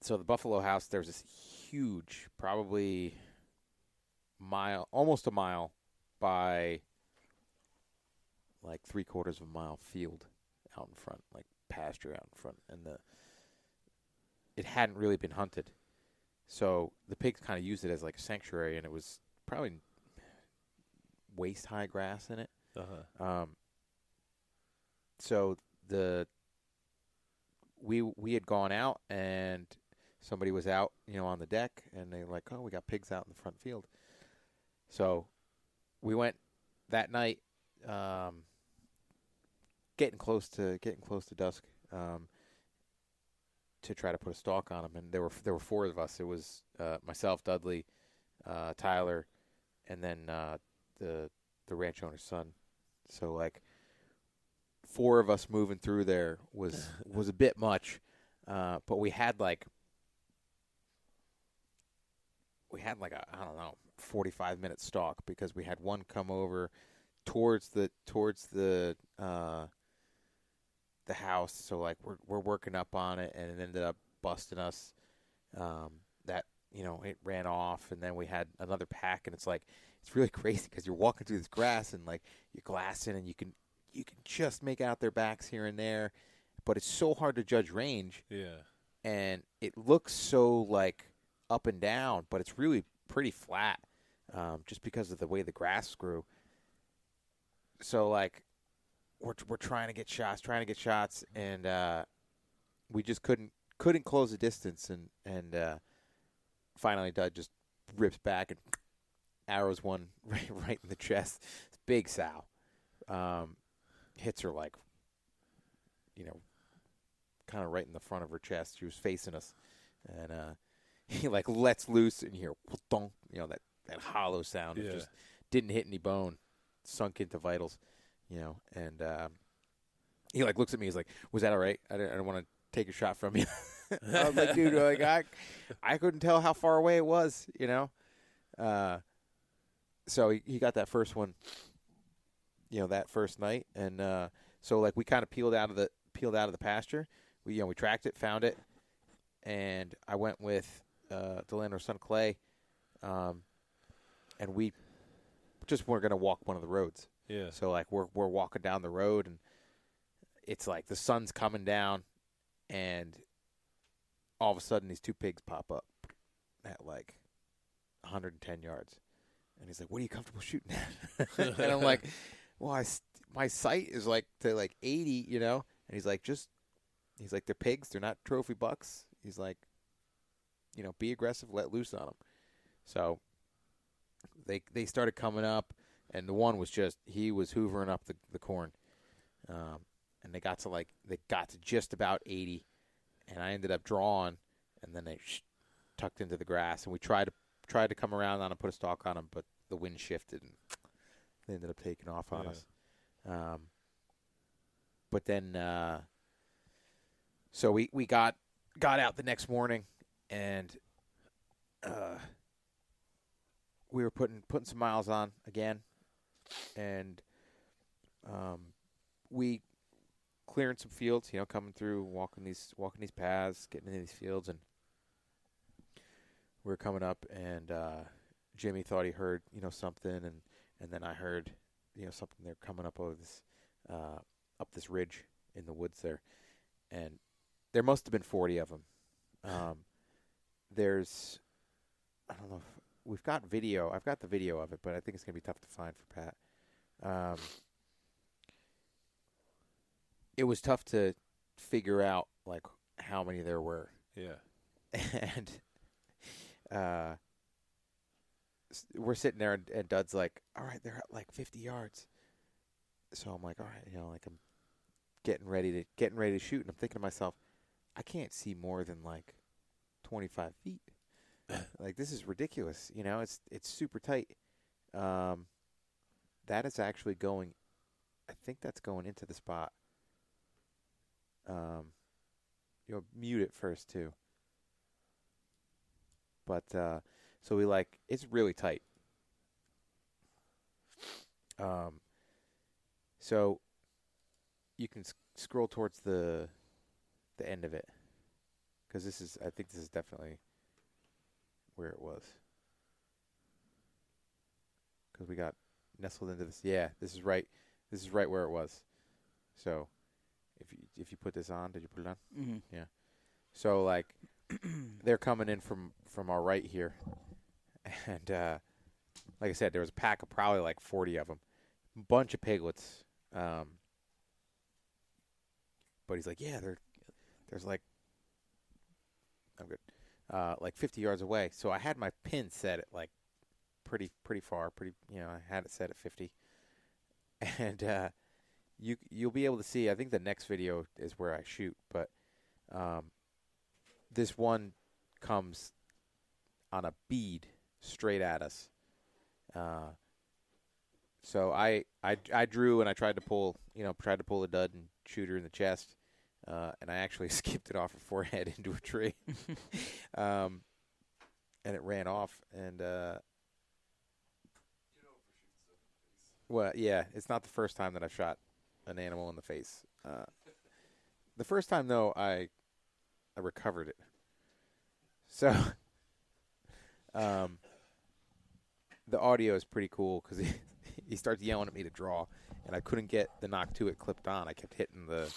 so the Buffalo House. There was this huge, probably mile, almost a mile by like three quarters of a mile field out in front, like pasture out in front, and the it hadn't really been hunted, so the pigs kind of used it as like a sanctuary, and it was probably waist high grass in it. Uh huh. Um, so the we we had gone out and somebody was out, you know, on the deck, and they were like, "Oh, we got pigs out in the front field." So we went that night, um, getting close to getting close to dusk, um, to try to put a stalk on them. And there were there were four of us. It was uh, myself, Dudley, uh, Tyler, and then uh, the the ranch owner's son. So like four of us moving through there was was a bit much, uh, but we had like we had like a I don't know forty five minute stalk because we had one come over towards the towards the uh, the house. So like we're we're working up on it, and it ended up busting us. Um, that you know it ran off, and then we had another pack, and it's like it's really crazy because you're walking through this grass and like you're glassing, and you can you can just make out their backs here and there, but it's so hard to judge range, Yeah. and it looks so like up and down, but it's really pretty flat, um, just because of the way the grass grew. So like, we're we're trying to get shots, trying to get shots, and uh, we just couldn't couldn't close the distance, and and uh, finally Dud just rips back and arrows one right right in the chest. It's big sow. Um, hits her like, you know, kind of right in the front of her chest. She was facing us, and uh, he like lets loose, and you hear you know that that hollow sound. It just didn't hit any bone, sunk into vitals, you know. And um, he like looks at me. He's like, "Was that all right? I didn't, I don't want to take a shot from you." I was like, "Dude, like I, I couldn't tell how far away it was, you know." Uh, so he, he got that first one, you know, that first night, and uh, so like we kind of peeled out of the peeled out of the pasture. We you know we tracked it, found it, and I went with uh, the landlord's son Clay, um, and we just weren't gonna walk one of the roads. Yeah. So like we're we're walking down the road and it's like the sun's coming down and all of a sudden these two pigs pop up at like 110 yards. And he's like, "What are you comfortable shooting at?" and I'm like, "Well, I my sight is like to like 80, you know." And he's like, "Just he's like they're pigs, they're not trophy bucks." He's like, "You know, be aggressive, let loose on them." So they they started coming up and the one was just he was hoovering up the the corn, um, and they got to like they got to just about eighty, and I ended up drawing, and then they sh- tucked into the grass, and we tried to tried to come around on and put a stalk on them, but the wind shifted and they ended up taking off on Yeah. us. Um, but then, uh, so we we got got out the next morning, and uh, we were putting putting some miles on again, and um, we clearing some fields. You know, coming through, walking these walking these paths, getting into these fields, and we were coming up, and uh, Jimmy thought he heard you know something, and and then I heard you know something. They're coming up over this uh, up this ridge in the woods there, and there must have been forty of them. Um, there's, I don't know if we've got video. I've got the video of it, but I think it's gonna be tough to find for Pat. Um, it was tough to figure out like how many there were, Yeah. and uh, we're sitting there, and, and Dud's like, "All right, they're at like 50 yards." So I'm like, "All right, you know, like I'm getting ready to getting ready to shoot," and I'm thinking to myself, "I can't see more than like 25 feet. like this is ridiculous. You know, it's it's super tight." Um, that is actually going. I think that's going into the spot. Um, you'll mute it first too. But uh, so we like it's really tight. Um, so you can s- scroll towards the the end of it because this is I think this is definitely where it was because we got nestled into this. Yeah, this is right. This is right where it was. So if you if you put this on, did you put it on? Mm-hmm. So like they're coming in from from our right here, and uh, like I said, there was a pack of probably like forty of them, bunch of piglets. Um, but he's like, yeah, there, there's like, I'm good, uh, like fifty yards away. So I had my pin set at like pretty pretty far, pretty you know, I had it set at fifty, and uh, you you'll be able to see. I think the next video is where I shoot, but um, this one comes on a bead straight at us. Uh, so I, I I drew and I tried to pull you know tried to pull a dud and shoot her in the chest, uh, and I actually skipped it off her forehead into a tree, um, and it ran off and. Uh, well, yeah, it's not the first time that I've shot an animal in the face. Uh, the first time though, I I recovered it. So, um, the audio is pretty cool because he he starts yelling at me to draw, and I couldn't get the nock to it clipped on. I kept hitting the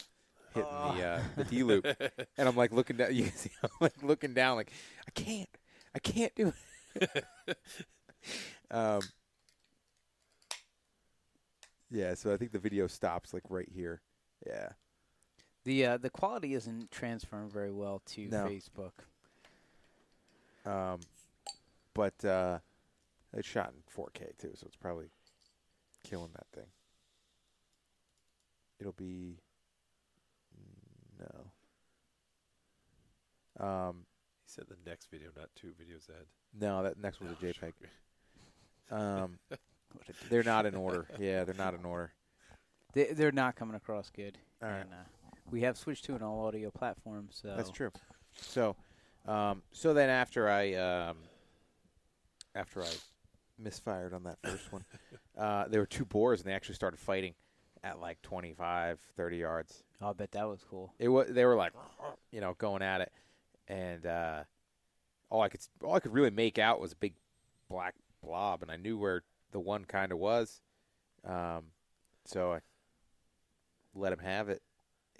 hitting the uh, the D loop, and I'm like looking down. You can see I'm like looking down, like I can't, I can't do it. um, yeah, so I think the video stops like right here. Yeah. The uh, the quality isn't transferring very well to No. Facebook. Um, but uh, it's shot in 4K too, so it's probably killing that thing. It'll be no. Um, He said the next video, not two videos ahead. no, that next was a JPEG. Sure. Um, they're not in order. Yeah, they're not in order. They they're not coming across good. All right. And, uh, we have switched to an all audio platform, so That's true. So, um, so then after I um, after I misfired on that first one, uh, there were two boars and they actually started fighting at like 25, 30 yards. I'll bet that was cool. It was they were like, you know, going at it, and uh, all I could all I could really make out was a big black blob, and I knew where the one kind of was, um, so I let him have it,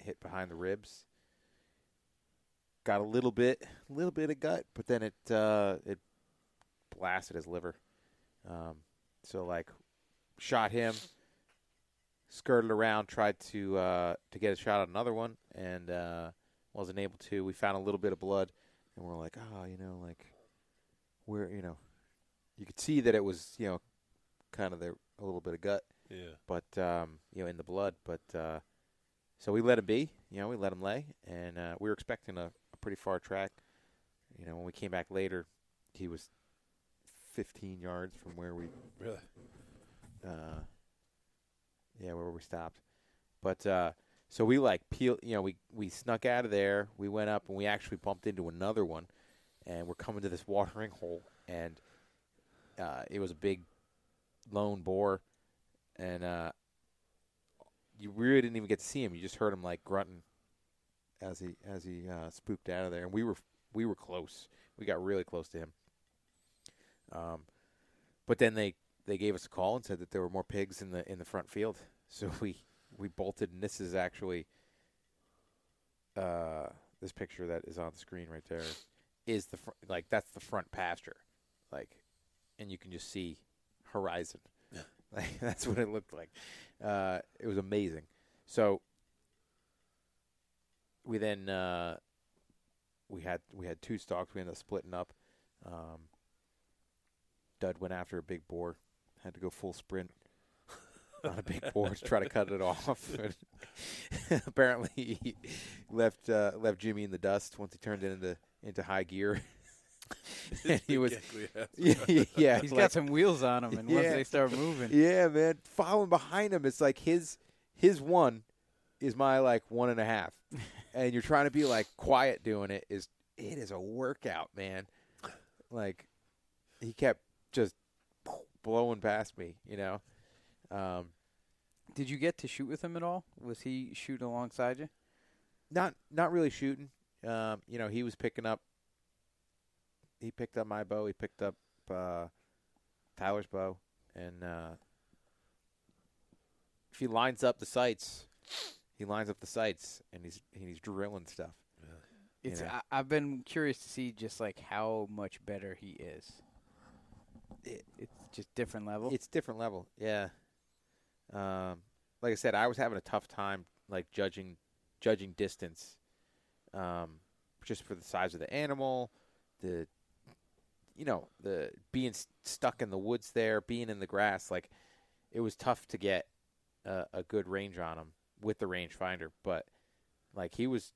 hit behind the ribs. Got a little bit, a little bit of gut, but then it uh, it blasted his liver. Um, so like, shot him, skirted around, tried to uh, to get a shot at another one, and uh, wasn't able to. We found a little bit of blood, and we're like, oh, you know, like where you know, you could see that it was you know, kind of there a little bit of gut, Yeah. but um, you know, in the blood. But uh, so we let him be. You know, we let him lay, and uh, we were expecting a, a pretty far track. You know, when we came back later, he was 15 yards from where we Really? uh, yeah, where we stopped. But uh, So we like peel, you know, we we snuck out of there. We went up and we actually bumped into another one, and we're coming to this watering hole, and uh, it was a big lone boar, and uh, you really didn't even get to see him. You just heard him like grunting as he as he uh, spooked out of there, and we were we were close. We got really close to him. Um, but then they they gave us a call and said that there were more pigs in the in the front field. So we we bolted, and this is actually uh, this picture that is on the screen right there is the fr- like that's the front pasture, like, and you can just see horizon. Like that's what it looked like. Uh, it was amazing. So we then uh, we had we had two stalks. We ended up splitting up. Um, Dud went after a big boar. Had to go full sprint on a big board to try to cut it off. Apparently, he left uh, left Jimmy in the dust once he turned it into into high gear. and he was yeah, yeah He's like- got some wheels on him, and once they start moving, yeah, man. Following behind him, it's like his his one is my like one and a half, and you're trying to be like quiet doing it. Is it is a workout, man. Like he kept just blowing past me, you know. Um, did you get to shoot with him at all? Was he shooting alongside you? not not really shooting. Um, you know, he was picking up. He picked up my bow. He picked up uh, Tyler's bow, and uh, if he lines up the sights, he lines up the sights, and he's and he's drilling stuff. It's. know. I, I've been curious to see just like how much better he is. It- it's just different level. It's different level, yeah. Um, like I said, I was having a tough time like judging judging distance, um, just for the size of the animal, the you know the being s- stuck in the woods there, being in the grass. Like it was tough to get a, a good range on him with the rangefinder, but like he was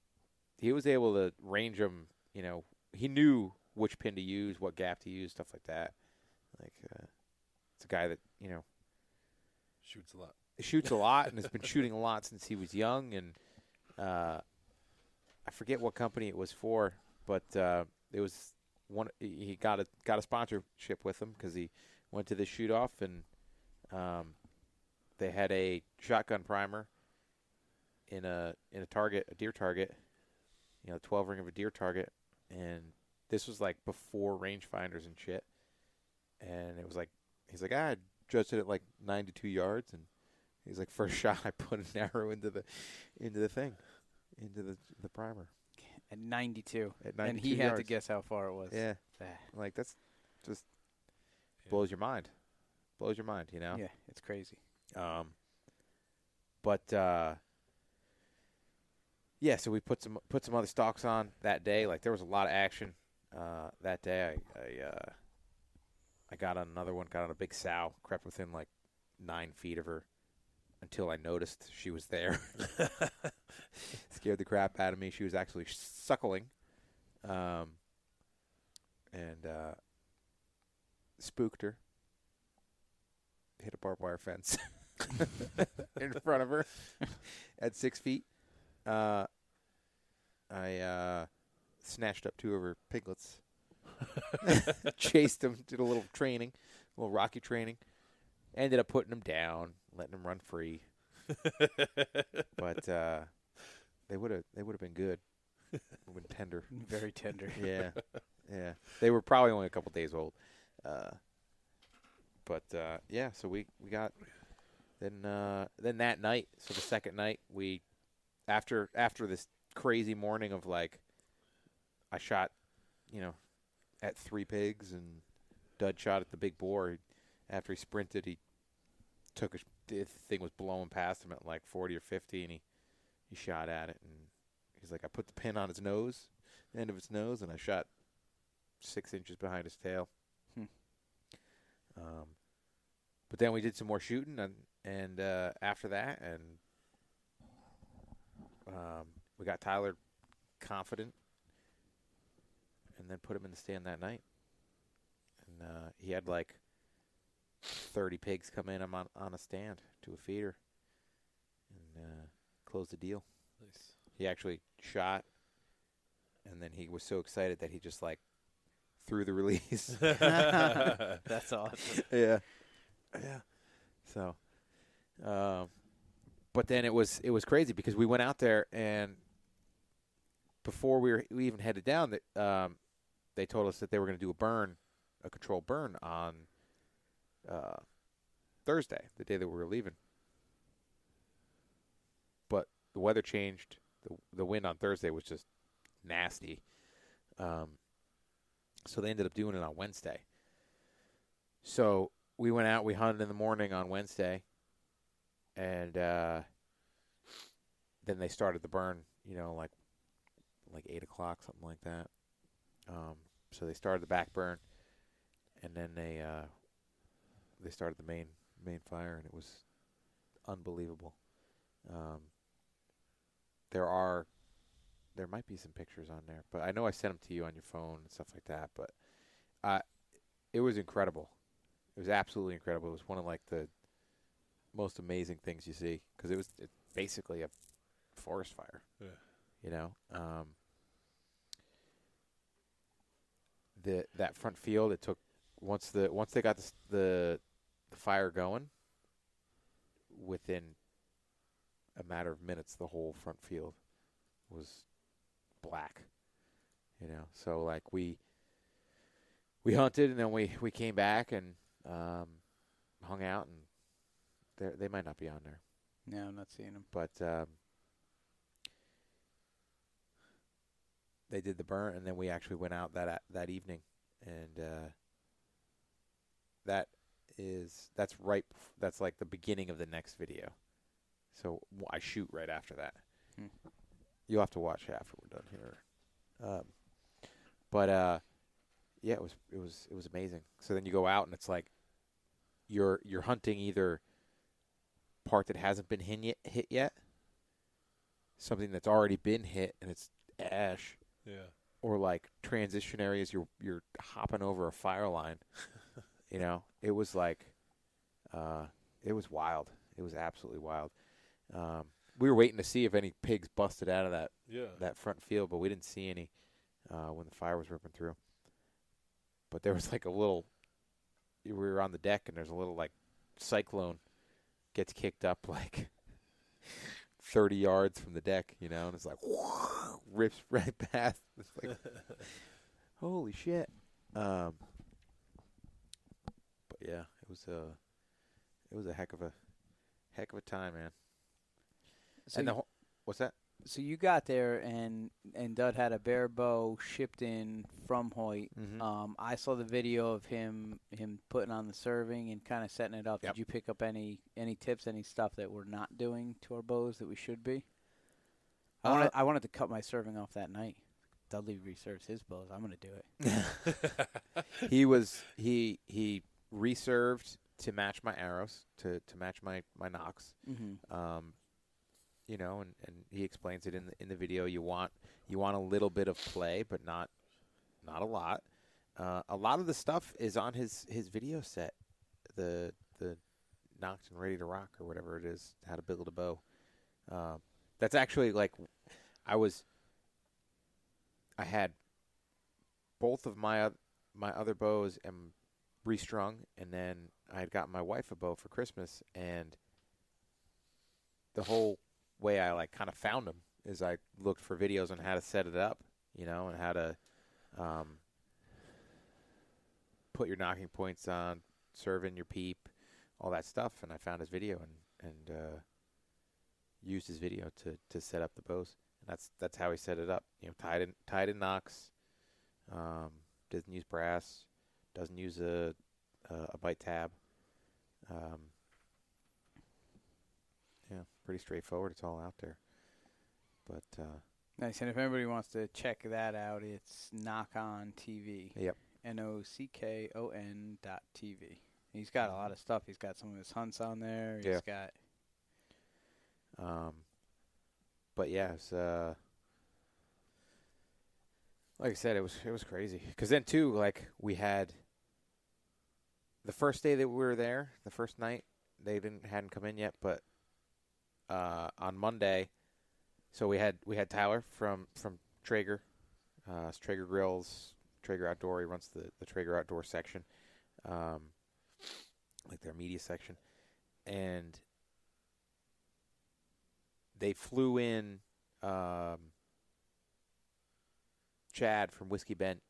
he was able to range him. You know, he knew which pin to use, what gap to use, stuff like that. Like uh, it's a guy that you know Shoots a lot. shoots a lot and has been shooting a lot since he was young. And uh, I forget what company it was for, but uh, it was one. He got a got a sponsorship with him because he went to the shoot off and um, they had a shotgun primer in a in a target, a deer target, you know, twelve ring of a deer target, and this was like before rangefinders and shit. And it was like he's like, ah, I judged it at like ninety two yards, and he's like, first shot I put an arrow into the into the thing, into the the primer at 92, at ninety and two he had to guess how far it was. Yeah, Ah, like that's just Yeah. blows your mind, blows your mind, you know. yeah, it's crazy. Um, but uh, yeah, so we put some put some other stocks on that day. Like there was a lot of action uh, that day. I I, uh, I got on another one, got on a big sow, crept within like nine feet of her until I noticed she was there. Scared the crap out of me. She was actually suckling, um, and uh, spooked her. Hit a barbed wire fence in front of her at six feet. Uh, I uh, snatched up two of her piglets, chased them, did a little training, a little rocky training. Ended up putting them down, letting them run free. but uh, they would have they would have been good, been tender. Very tender. Yeah, yeah. They were probably only a couple days old. Uh, but uh, yeah, so we we got then uh, then that night. So the second night, we after after this crazy morning of like, I shot, you know, at three pigs and Dud shot at the big boar. After he sprinted, he took a the thing was blowing past him at like forty or fifty, and he he shot at it, and he's like, I put the pin on his nose, the end of its nose, and I shot six inches behind his tail. Hmm. Um, but then we did some more shooting, and and uh, after that, and um, we got Tyler confident, and then put him in the stand that night. And uh, he had like thirty pigs come in him on on a stand to a feeder, and uh, closed the deal. Nice. He actually shot, and then he was so excited that he just like threw the release. That's awesome. yeah, yeah. So, um, but then it was it was crazy because we went out there and before we were we even headed down, that um, they told us that they were going to do a burn, a controlled burn on uh, Thursday, the day that we were leaving. But the weather changed. the The wind on Thursday was just nasty. Um, so they ended up doing it on Wednesday. So we went out. We hunted in the morning on Wednesday, and uh, then they started the burn. You know, like like eight o'clock, something like that. Um, so they started the back burn, and then they uh, they started the main main fire, and it was unbelievable. Um, there are there might be some pictures on there, but I know I sent them to you on your phone and stuff like that. But uh, it was incredible. It was absolutely incredible. It was one of like the most amazing things you see because it was basically a forest fire. Yeah. You know, um, the that front field. It took once the once they got the the, the fire going. Within a matter of minutes, the whole front field was black. You know, so like we we hunted and then we we came back and um, hung out and they they might not be on there, No, I'm not seeing him. but um, they did the burn and then we actually went out that that evening and uh, that is that's right that's like the beginning of the next video. So I shoot right after that. Hmm. You'll have to watch after we're done here. Um, but uh, yeah, it was it was it was amazing. So then you go out and it's like you're you're hunting either part that hasn't been hit yet, hit yet, something that's already been hit and it's ash, Yeah. or like transition areas you're you're hopping over a fire line. you know, it was like uh, it was wild. It was absolutely wild. Um, we were waiting to see if any pigs busted out of that Yeah. that front field, but we didn't see any uh, when the fire was ripping through. But there was like a little. We were on the deck, and there's a little like cyclone gets kicked up like thirty yards from the deck, you know, and it's like rips right past. It's like holy shit. Um, but yeah, it was a it was a heck of a heck of a time, man. So, and the whole, what's that? So you got there and and Dud had a bare bow shipped in from Hoyt. Mm-hmm. Um, I saw the video of him him putting on the serving and kind of setting it up. Yep. Did you pick up any any tips, any stuff that we're not doing to our bows that we should be? I Uh, wanted I wanted to cut my serving off that night. Dudley reserves his bows. I'm gonna do it. he was he he reserved to match my arrows to to match my my nocks. Mm-hmm. Um, you know, and, and he explains it in the in the video. You want you want a little bit of play, but not not a lot. Uh, a lot of the stuff is on his his video set. The the nocked and ready to rock or whatever it is. How to build a bow. Um, that's actually like I was. I had both of my my other bows and restrung, and then I had gotten my wife a bow for Christmas, and the whole way I like kind of found them is I looked for videos on how to set it up, you know, and how to um, put your nocking points on, serve in your peep, all that stuff, and I found his video and and uh, used his video to to set up the bows, and that's that's how he set it up. You know, tied in tied in nocks, um, doesn't use brass, doesn't use a a, a bite tab. Um, pretty straightforward. It's all out there. But uh, Nice. And if anybody wants to check that out, it's Nock On TV. Yep. N O C K O N dot TV. He's got a lot of stuff. He's got some of his hunts on there. He's Yeah. got um, but yeah, it's uh, like I said, it was it was crazy. Because then too, like we had the first day that we were there, the first night they didn't hadn't come in yet, but uh, on Monday So we had we had Tyler from from Traeger, uh, Traeger Grills, Traeger Outdoor. He runs the the Traeger Outdoor section, um, like their media section, and they flew in um, Chad from Whiskey Bent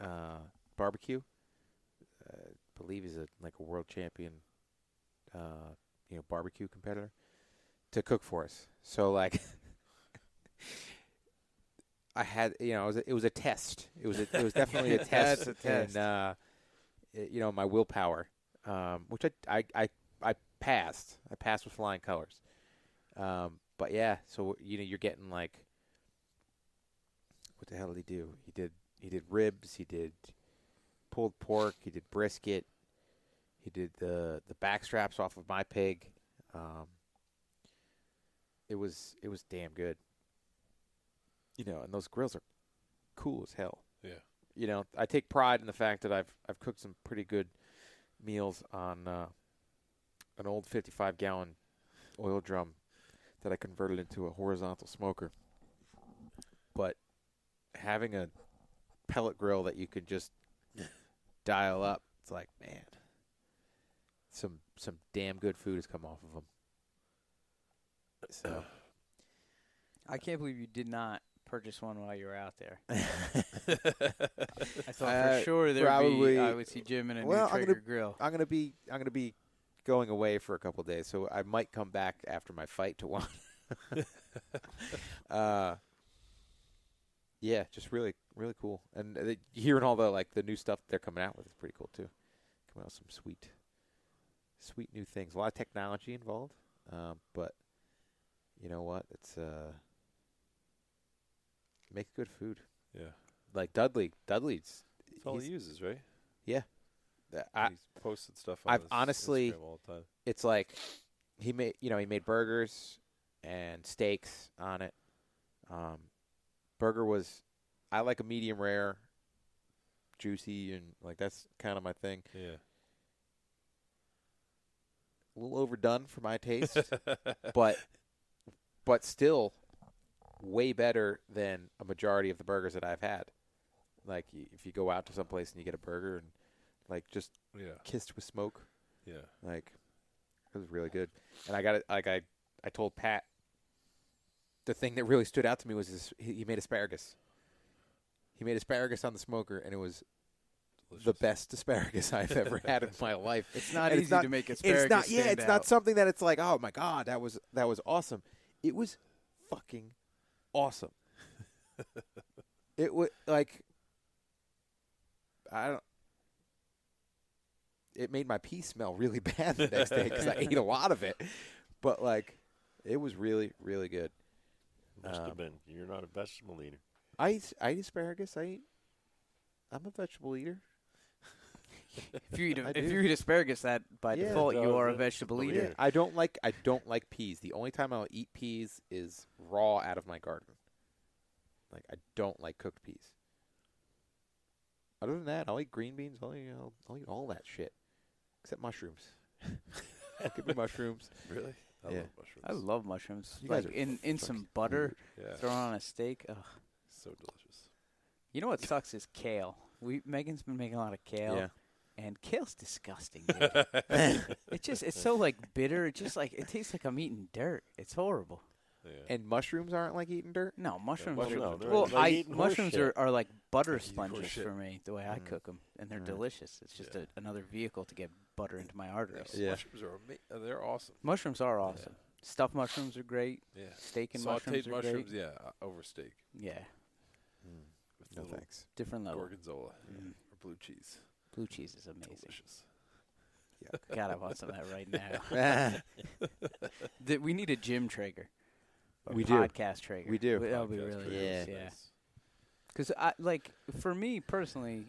uh, Barbecue. Uh, I believe he's a like a world champion, uh, you know, barbecue competitor to cook for us. So like, I had you know it was a, it was a test. It was a, it was definitely a test. A test. And, uh, it- you know my willpower, um, which I, I I I passed. I passed with flying colors. Um, but yeah, so you know you're getting like, what the hell did he do? He did he did ribs. He did pulled pork. He did brisket. He did the the back straps off of my pig. Um, it was it was damn good. You know, and those grills are cool as hell. Yeah. You know, I take pride in the fact that I've I've cooked some pretty good meals on uh, an old 55 gallon oil drum that I converted into a horizontal smoker. But having a pellet grill that you could just dial up, it's like, man, some some damn good food has come off of them. So I can't believe you did not purchase one while you were out there. I thought Uh, for sure there'd probably- be I would see Jim in a Well, new I'm gonna- Traeger grill. I'm gonna be I'm gonna be going away for a couple of days, so I might come back after my fight to one. uh, yeah, just really really cool, and uh, hearing all the like the new stuff they're coming out with is pretty cool too. Coming out with some sweet, sweet new things. A lot of technology involved, um, but you know what? It's uh, make good food. Yeah. Like Dudley, Dudley's. That's all he uses, right? Yeah. I, He's posted stuff on I've honestly- all the time. it's like he made you know he made burgers and steaks on it. Um, burger was I like a medium rare, juicy and like that's kind of my thing. Yeah. A little overdone for my taste, but but still way better than a majority of the burgers that I've had. Like if you go out to some place and you get a burger and like just yeah. kissed with smoke, Yeah. Like it was really good. And I got it like I I told Pat the thing that really stood out to me was his, he he made asparagus. He made asparagus on the smoker and it was the best asparagus I've ever had in my life. It's not And easy to make It's asparagus not yeah, stand it's not something that it's like, "Oh my god, that was that was awesome." It was fucking awesome. it was like I don't it made my pee smell really bad the next day because I ate a lot of it. But like, it was really, really good. Must Um, have been. You're not a vegetable eater. I eat, I eat asparagus. I eat. I'm a vegetable eater. If you eat I a, if you eat asparagus, that by Yeah, default you are a vegetable eater. eater. I don't like I don't like peas. The only time I'll eat peas is raw out of my garden. Like I don't like cooked peas. Other than that, I'll eat green beans. I'll eat, I'll, I'll eat all that shit, except mushrooms. Give me mushrooms. Really? I Yeah. love mushrooms. I love mushrooms. You like in in some fucking butter, Yeah. thrown on a steak. Ugh. So delicious. You know what sucks is kale. We Megan's been making a lot of kale, Yeah. And kale's disgusting. Dude. it just it's so like bitter. It just like it tastes like I'm eating dirt. It's horrible. Yeah. And mushrooms aren't like eating dirt. No mushrooms. mushrooms are, are they're well, like I mushrooms are, are like butter Like sponges for me. The way I Mm. cook them, and they're Mm. delicious. It's just Yeah. a, another vehicle to get butter into my arteries. Yeah. Mushrooms are ama- uh, they're awesome. Mushrooms are awesome. Stuffed mushrooms are great. Yeah. Steak and Sauteed mushrooms are mushrooms, great. yeah, uh, over steak Yeah, with No thanks. different level. gorgonzola Mm. or blue cheese. Blue cheese is amazing. Delicious. God, I want some of that right now. Th- we need a gym Traeger. A We do. podcast Traeger. We do. That would be really Traeger Yeah. is nice. Yeah. nice. Because I like for me personally,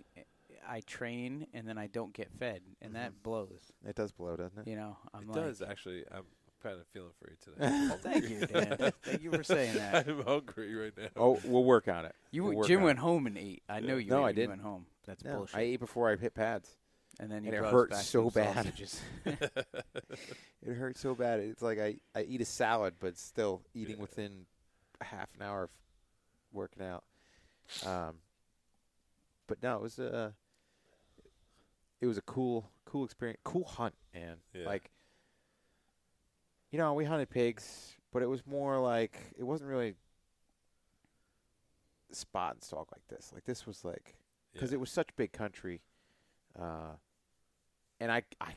I train and then I don't get fed, and that mm-hmm. blows. It does blow, doesn't it? You know, I'm it like, does actually. I'm kind of feeling for you today. Thank you, Dan. thank you for saying that. I'm hungry right now. Oh, we'll work on it. You We'll work Jim on went it. home and ate. I know you. No, ate I you didn't. went home. That's No, bullshit. I ate before I hit pads. and then and you it brought us hurt back so some bad. sausages. It hurt so bad. It's like I, I eat a salad, but still eating Yeah. within half an hour of working out. Um, but no, it was a it was a cool cool experience, cool hunt, man. Yeah. Like you know, we hunted pigs, but it was more like it wasn't really spot and stalk like this. Like this was like because Yeah. it was such big country, uh, and I I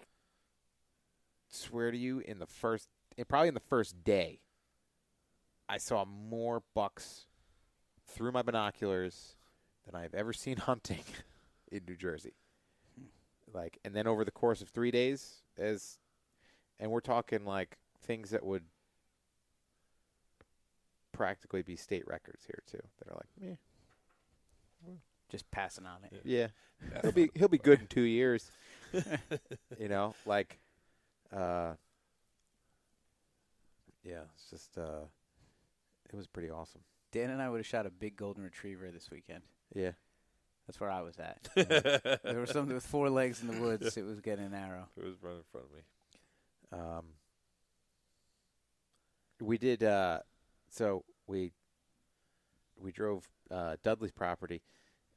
swear to you, in the first, probably in the first day, I saw more bucks through my binoculars than I've ever seen hunting in New Jersey. Like, and then over the course of three days, as, and we're talking like things that would practically be state records here too. That are like, eh, Just passing on it. yeah, Yeah. he'll be he'll be good in two years. you know, like, uh, yeah, it's just uh, it was pretty awesome. Dan and I would have shot a big golden retriever this weekend. Yeah, That's where I was at. there was something with four legs in the woods. It was getting an arrow. It was right in front of me. um, we did. Uh, so we we drove uh, Dudley's property,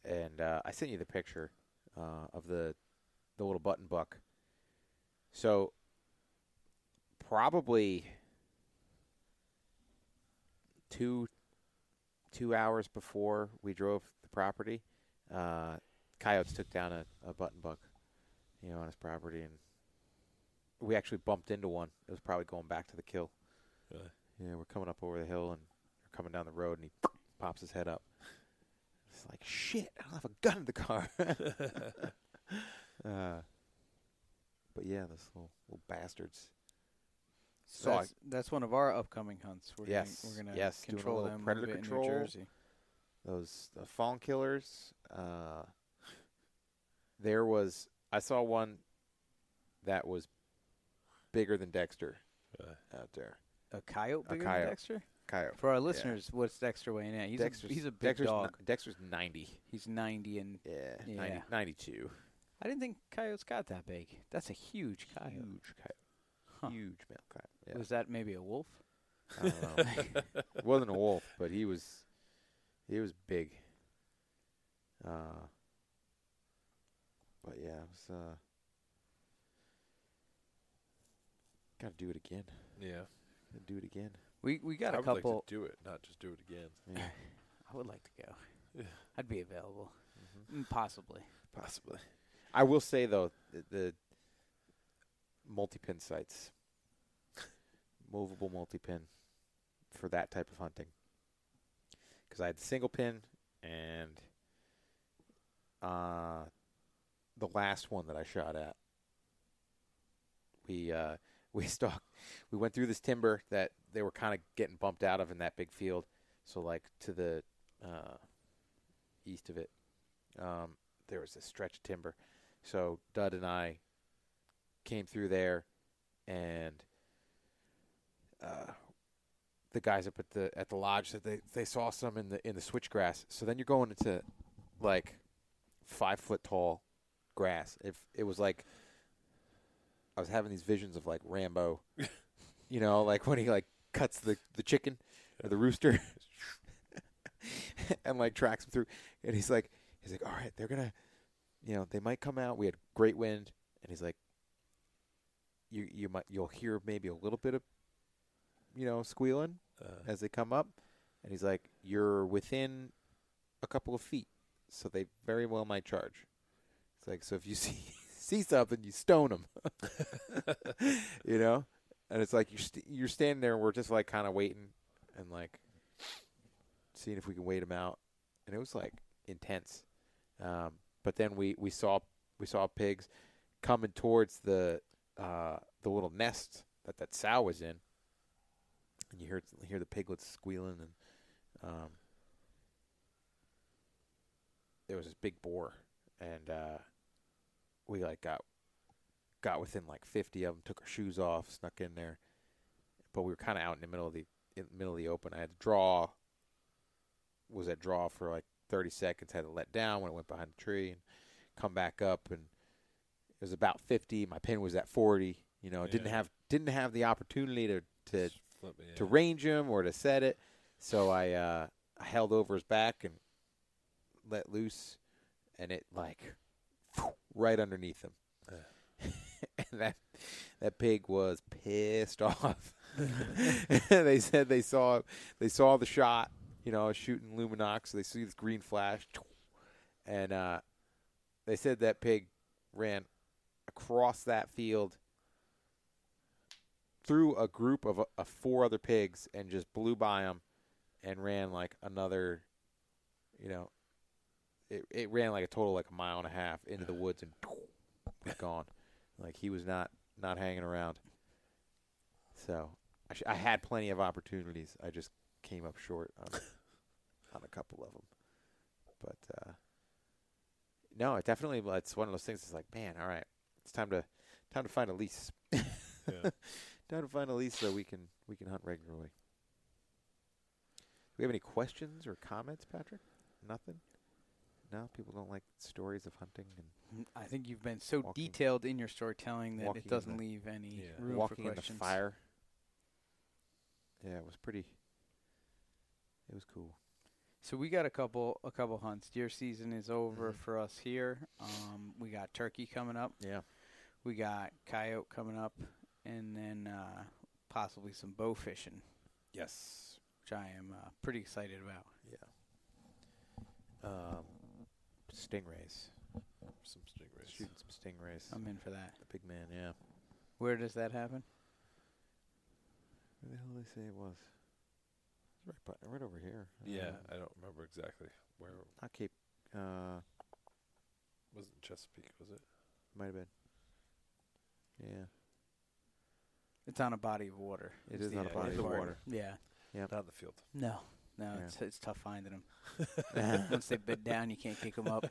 and uh, I sent you the picture uh, of the the little button buck. So probably two two hours before we drove the property, uh, coyotes took down a, a button buck, you know, on his property, and we actually bumped into one. It was probably going back to the kill. Really? Yeah, we're coming up over the hill and we're coming down the road, and he pops his head up. It's like shit. I don't have a gun in the car. uh, but yeah, those little little bastards. So So I- that's, that's one of our upcoming hunts. We're Yes, gonna, we're gonna yes, doing a control little them predator a bit control. in New Jersey. those uh, fawn killers. Uh, there was I saw one that was bigger than Dexter Really? out there. A coyote A coyote. than Dexter? Coyote. For our listeners, what's Dexter weighing in? He's Dexter's, a, he's a big Dexter's dog. ni- Dexter's ninety. he's 90 and Yeah, Yeah. 90, 92. I didn't think coyotes got that big. That's a huge coyote. Huge coyote. Huh. Huge male coyote. Yeah. Was that maybe a wolf? I don't know. it wasn't a wolf, but he was he was big. Uh but yeah, it was uh gotta do it again. Yeah. Gotta do it again. We we got I a would couple. like to do it, not just do it again. Yeah. I would like to go. Yeah. I'd be available. Mhm. Mm, Possibly. Possibly. I will say though, the, the multi-pin sights, movable multi-pin, for that type of hunting, because I had the single pin and uh, the last one that I shot at, we uh, we stalked, we went through this timber that they were kind of getting bumped out of in that big field, so like to the uh, east of it, um, there was a stretch of timber. So Dud and I came through there, and uh, the guys up at the at the lodge said they they saw some in the in the switchgrass. So then you're going into like five foot tall grass. If it was like I was having these visions of like Rambo, you know, like when he like cuts the the chicken or the rooster, and like tracks him through, and he's like he's like, all right, they're gonna you know, they might come out. We had great wind, and he's like, you you might you'll hear maybe a little bit of, you know, squealing Uh, as they come up, and he's like, you're within a couple of feet, so they very well might charge. It's like so if you see see something, you stone them, you know, and it's like you're st- you're standing there, and we're just like kind of waiting, and like seeing if we can wait them out, and it was like intense. Um, but then we, we saw we saw pigs coming towards the uh, the little nest that that sow was in, and you hear hear the piglets squealing, and um, there was this big boar, and uh, we like got got within like fifty of them, took our shoes off, snuck in there, but we were kind of out in the middle of the in the middle of the open. I had to draw. Was at draw for like 30 seconds, had to let down when it went behind the tree and come back up and it was about 50. My pin was at 40. You know, didn't have didn't have the opportunity to to flip me to range him or to set it. So I uh, I held over his back and let loose, and it like right underneath him. and that that pig was pissed off. they said they saw they saw the shot. You know, shooting Lumenoks. They see this green flash, and uh, they said that pig ran across that field through a group of, uh, four other pigs and just blew by them and ran like another, you know, it, it ran like a total like a mile and a half into the woods and was gone. Like he was not not hanging around. So I, sh- I had plenty of opportunities. I just came up short on on a couple of them. But uh, no, it definitely it's one of those things. It's like, man, all right, it's time to time to find a lease. Yeah. time to find a lease so we can we can hunt regularly. Do we have any questions or comments, Patrick? Nothing. No, people don't like stories of hunting and I think you've been so Walking- detailed in your storytelling that it doesn't the- leave any Yeah. room walking for in the questions. fire. Yeah, it was pretty. It was cool. So we got a couple a couple hunts. Deer season is over Mhm. for us here. Um, we got turkey coming up. Yeah. We got coyote coming up, and then uh, possibly some bow fishing, Yes. which I am uh, pretty excited about. Yeah. Um, stingrays. Some stingrays. Shooting some stingrays. I'm in for that. the big man. Yeah. Where does that happen? Where the hell did they say it was? It's right, by, right over here. Yeah, I don't remember exactly where. not Cape. Uh, Wasn't Chesapeake, was it? might have been. Yeah. It's on a body of water. It is is on a body of part. water. Yeah. Yep. Not in the field. No. No, Yeah. it's it's tough finding them. Once they bid down, you can't kick them up.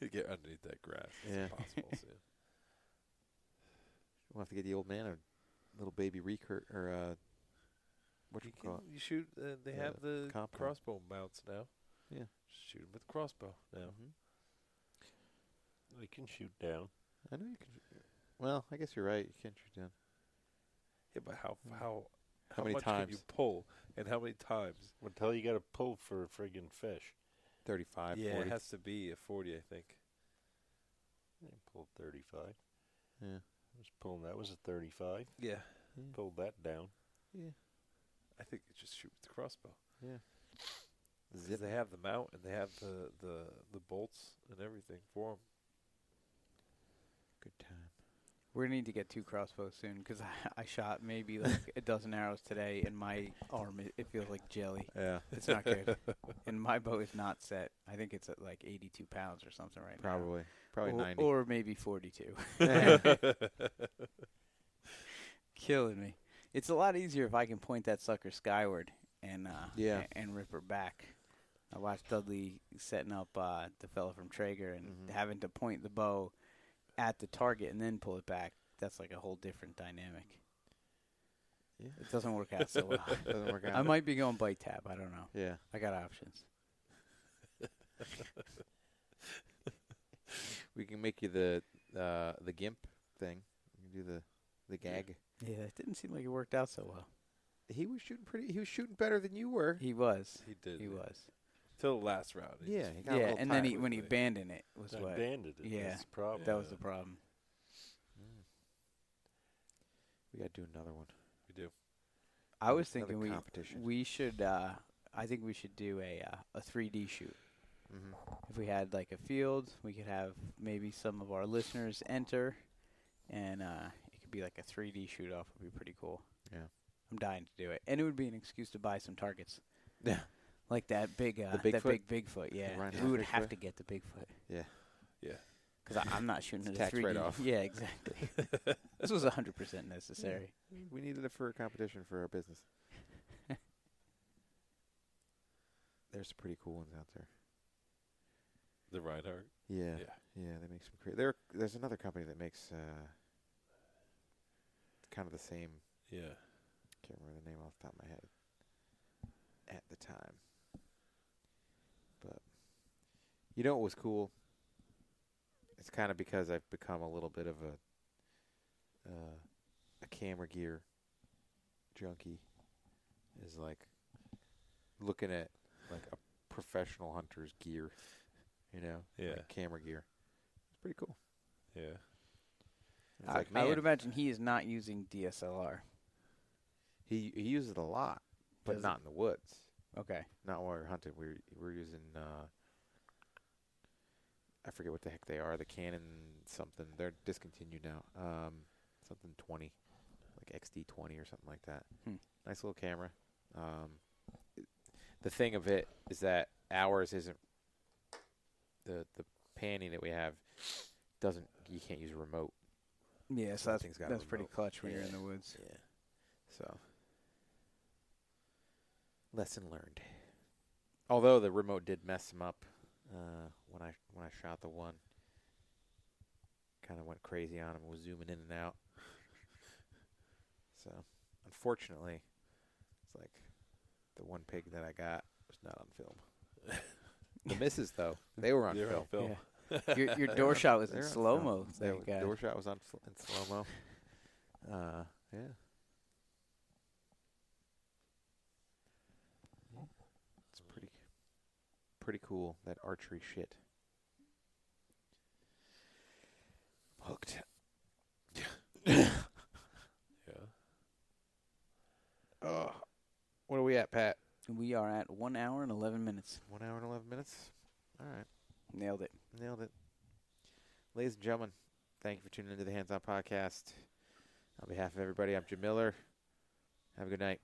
You get underneath that grass. It's Yeah. impossible. to. We'll have to get the old man a little baby recur or uh, what do you You, call it? you shoot. Uh, they Yeah, have the compound. crossbow mounts now. Yeah. Just shoot 'em with crossbow it? now. Mhm. They can shoot down. I know you can. Well, I guess you're right. You can't shoot down. Yeah, but how Mm. how How many much can you pull and how many times? What the hell you got to pull for a friggin' fish? 35, yeah, 40. it has to be a forty, I think. I pulled 35. yeah. I was pulling. That was a 35. Yeah, Pulled that down. Yeah. I think you just shoot with the crossbow. Zip. They have the mount and they have the, the, the bolts and everything for them. Good time. We're gonna need to get two crossbows soon because I, I shot maybe like a dozen arrows today, and my arm it, it feels like jelly. Yeah. It's not good, and my bow is not set. I think it's at like 82 pounds or something right now. Probably. Probably or, 90. or maybe 42. Killing me. It's a lot easier if I can point that sucker skyward and uh, Yeah. a- and rip her back. I watched Dudley setting up uh, the fella from Traeger and Mhm. having to point the bow at the target and then pull it back. That's like a whole different dynamic. Yeah. It doesn't work out so well. Doesn't work out. I might be going bite tap. I don't know. Yeah. I got options. We can make you the uh, the gimp thing. You can do the the gag. Yeah, it didn't seem like it worked out so well. He was shooting pretty. He was shooting better than you were. He was. he did. He was. Till the last round. he Yeah, he got Yeah, little and then he when he with it. abandoned it was what banded it. Yeah. That's the problem. that was the problem. Mm. We got to do another one. we do. I was Another thinking we competition. we should. Uh, I think we should do a uh, a 3D shoot. Mm-hmm. If we had like a field, we could have maybe some of our listeners enter, and uh, it could be like a 3D shoot off. Would be pretty cool. Yeah. I'm dying to do it, and it would be an excuse to buy some targets. Yeah. Like that big, uh, The that Bigfoot? big Bigfoot. Yeah, Rhino we would Bigfoot? have to get the Bigfoot. Yeah. Yeah. Because I'm not shooting It's at a tax 3D. write-off. Yeah, exactly. this was 100% necessary. We needed it for a competition for our business. There's some pretty cool ones out there. The Rinehart. Yeah. Yeah. Yeah, they make some great. There, there's another company that makes uh, kind of the same. Yeah. Can't remember the name off the top of my head at the time. But you know what was cool? It's kind of because I've become a little bit of a uh, a camera gear junkie. is like looking at like a professional hunter's gear, you know, Yeah. like camera gear. It's pretty cool. Yeah. I, like, I would imagine he is not using DSLR. he he uses it a lot, but Does not in the woods. Okay. Not while we're hunting. We're we're using uh, I forget what the heck they are. The Canon something. They're discontinued now. Um, something twenty, like XD twenty or something like that. Hmm. Nice little camera. Um, it- the thing of it is that ours isn't the the panning that we have doesn't. You can't use a remote. Yeah, so that's got that's pretty clutch when you're in the woods. Yeah. So lesson learned. Although the remote did mess him up uh, when I when I shot the one. Kind of went crazy on him, was zooming in and out. So, unfortunately, it's like the one pig that I got was not on film. the misses though, they were on They're film. on film. Yeah. Your your door shot was in on slow film. mo. Their Thank God. door shot was on sl- in slow mo. Uh, yeah. It's pretty, pretty cool that archery shit. Hooked. Yeah. Oh, what are we at, Pat? We are at one hour and eleven minutes. One hour and eleven minutes. All right, Nailed it. nailed it. Ladies and gentlemen, thank you for tuning into the Hands On Podcast. On behalf of everybody, I'm Jim Miller. Have a good night.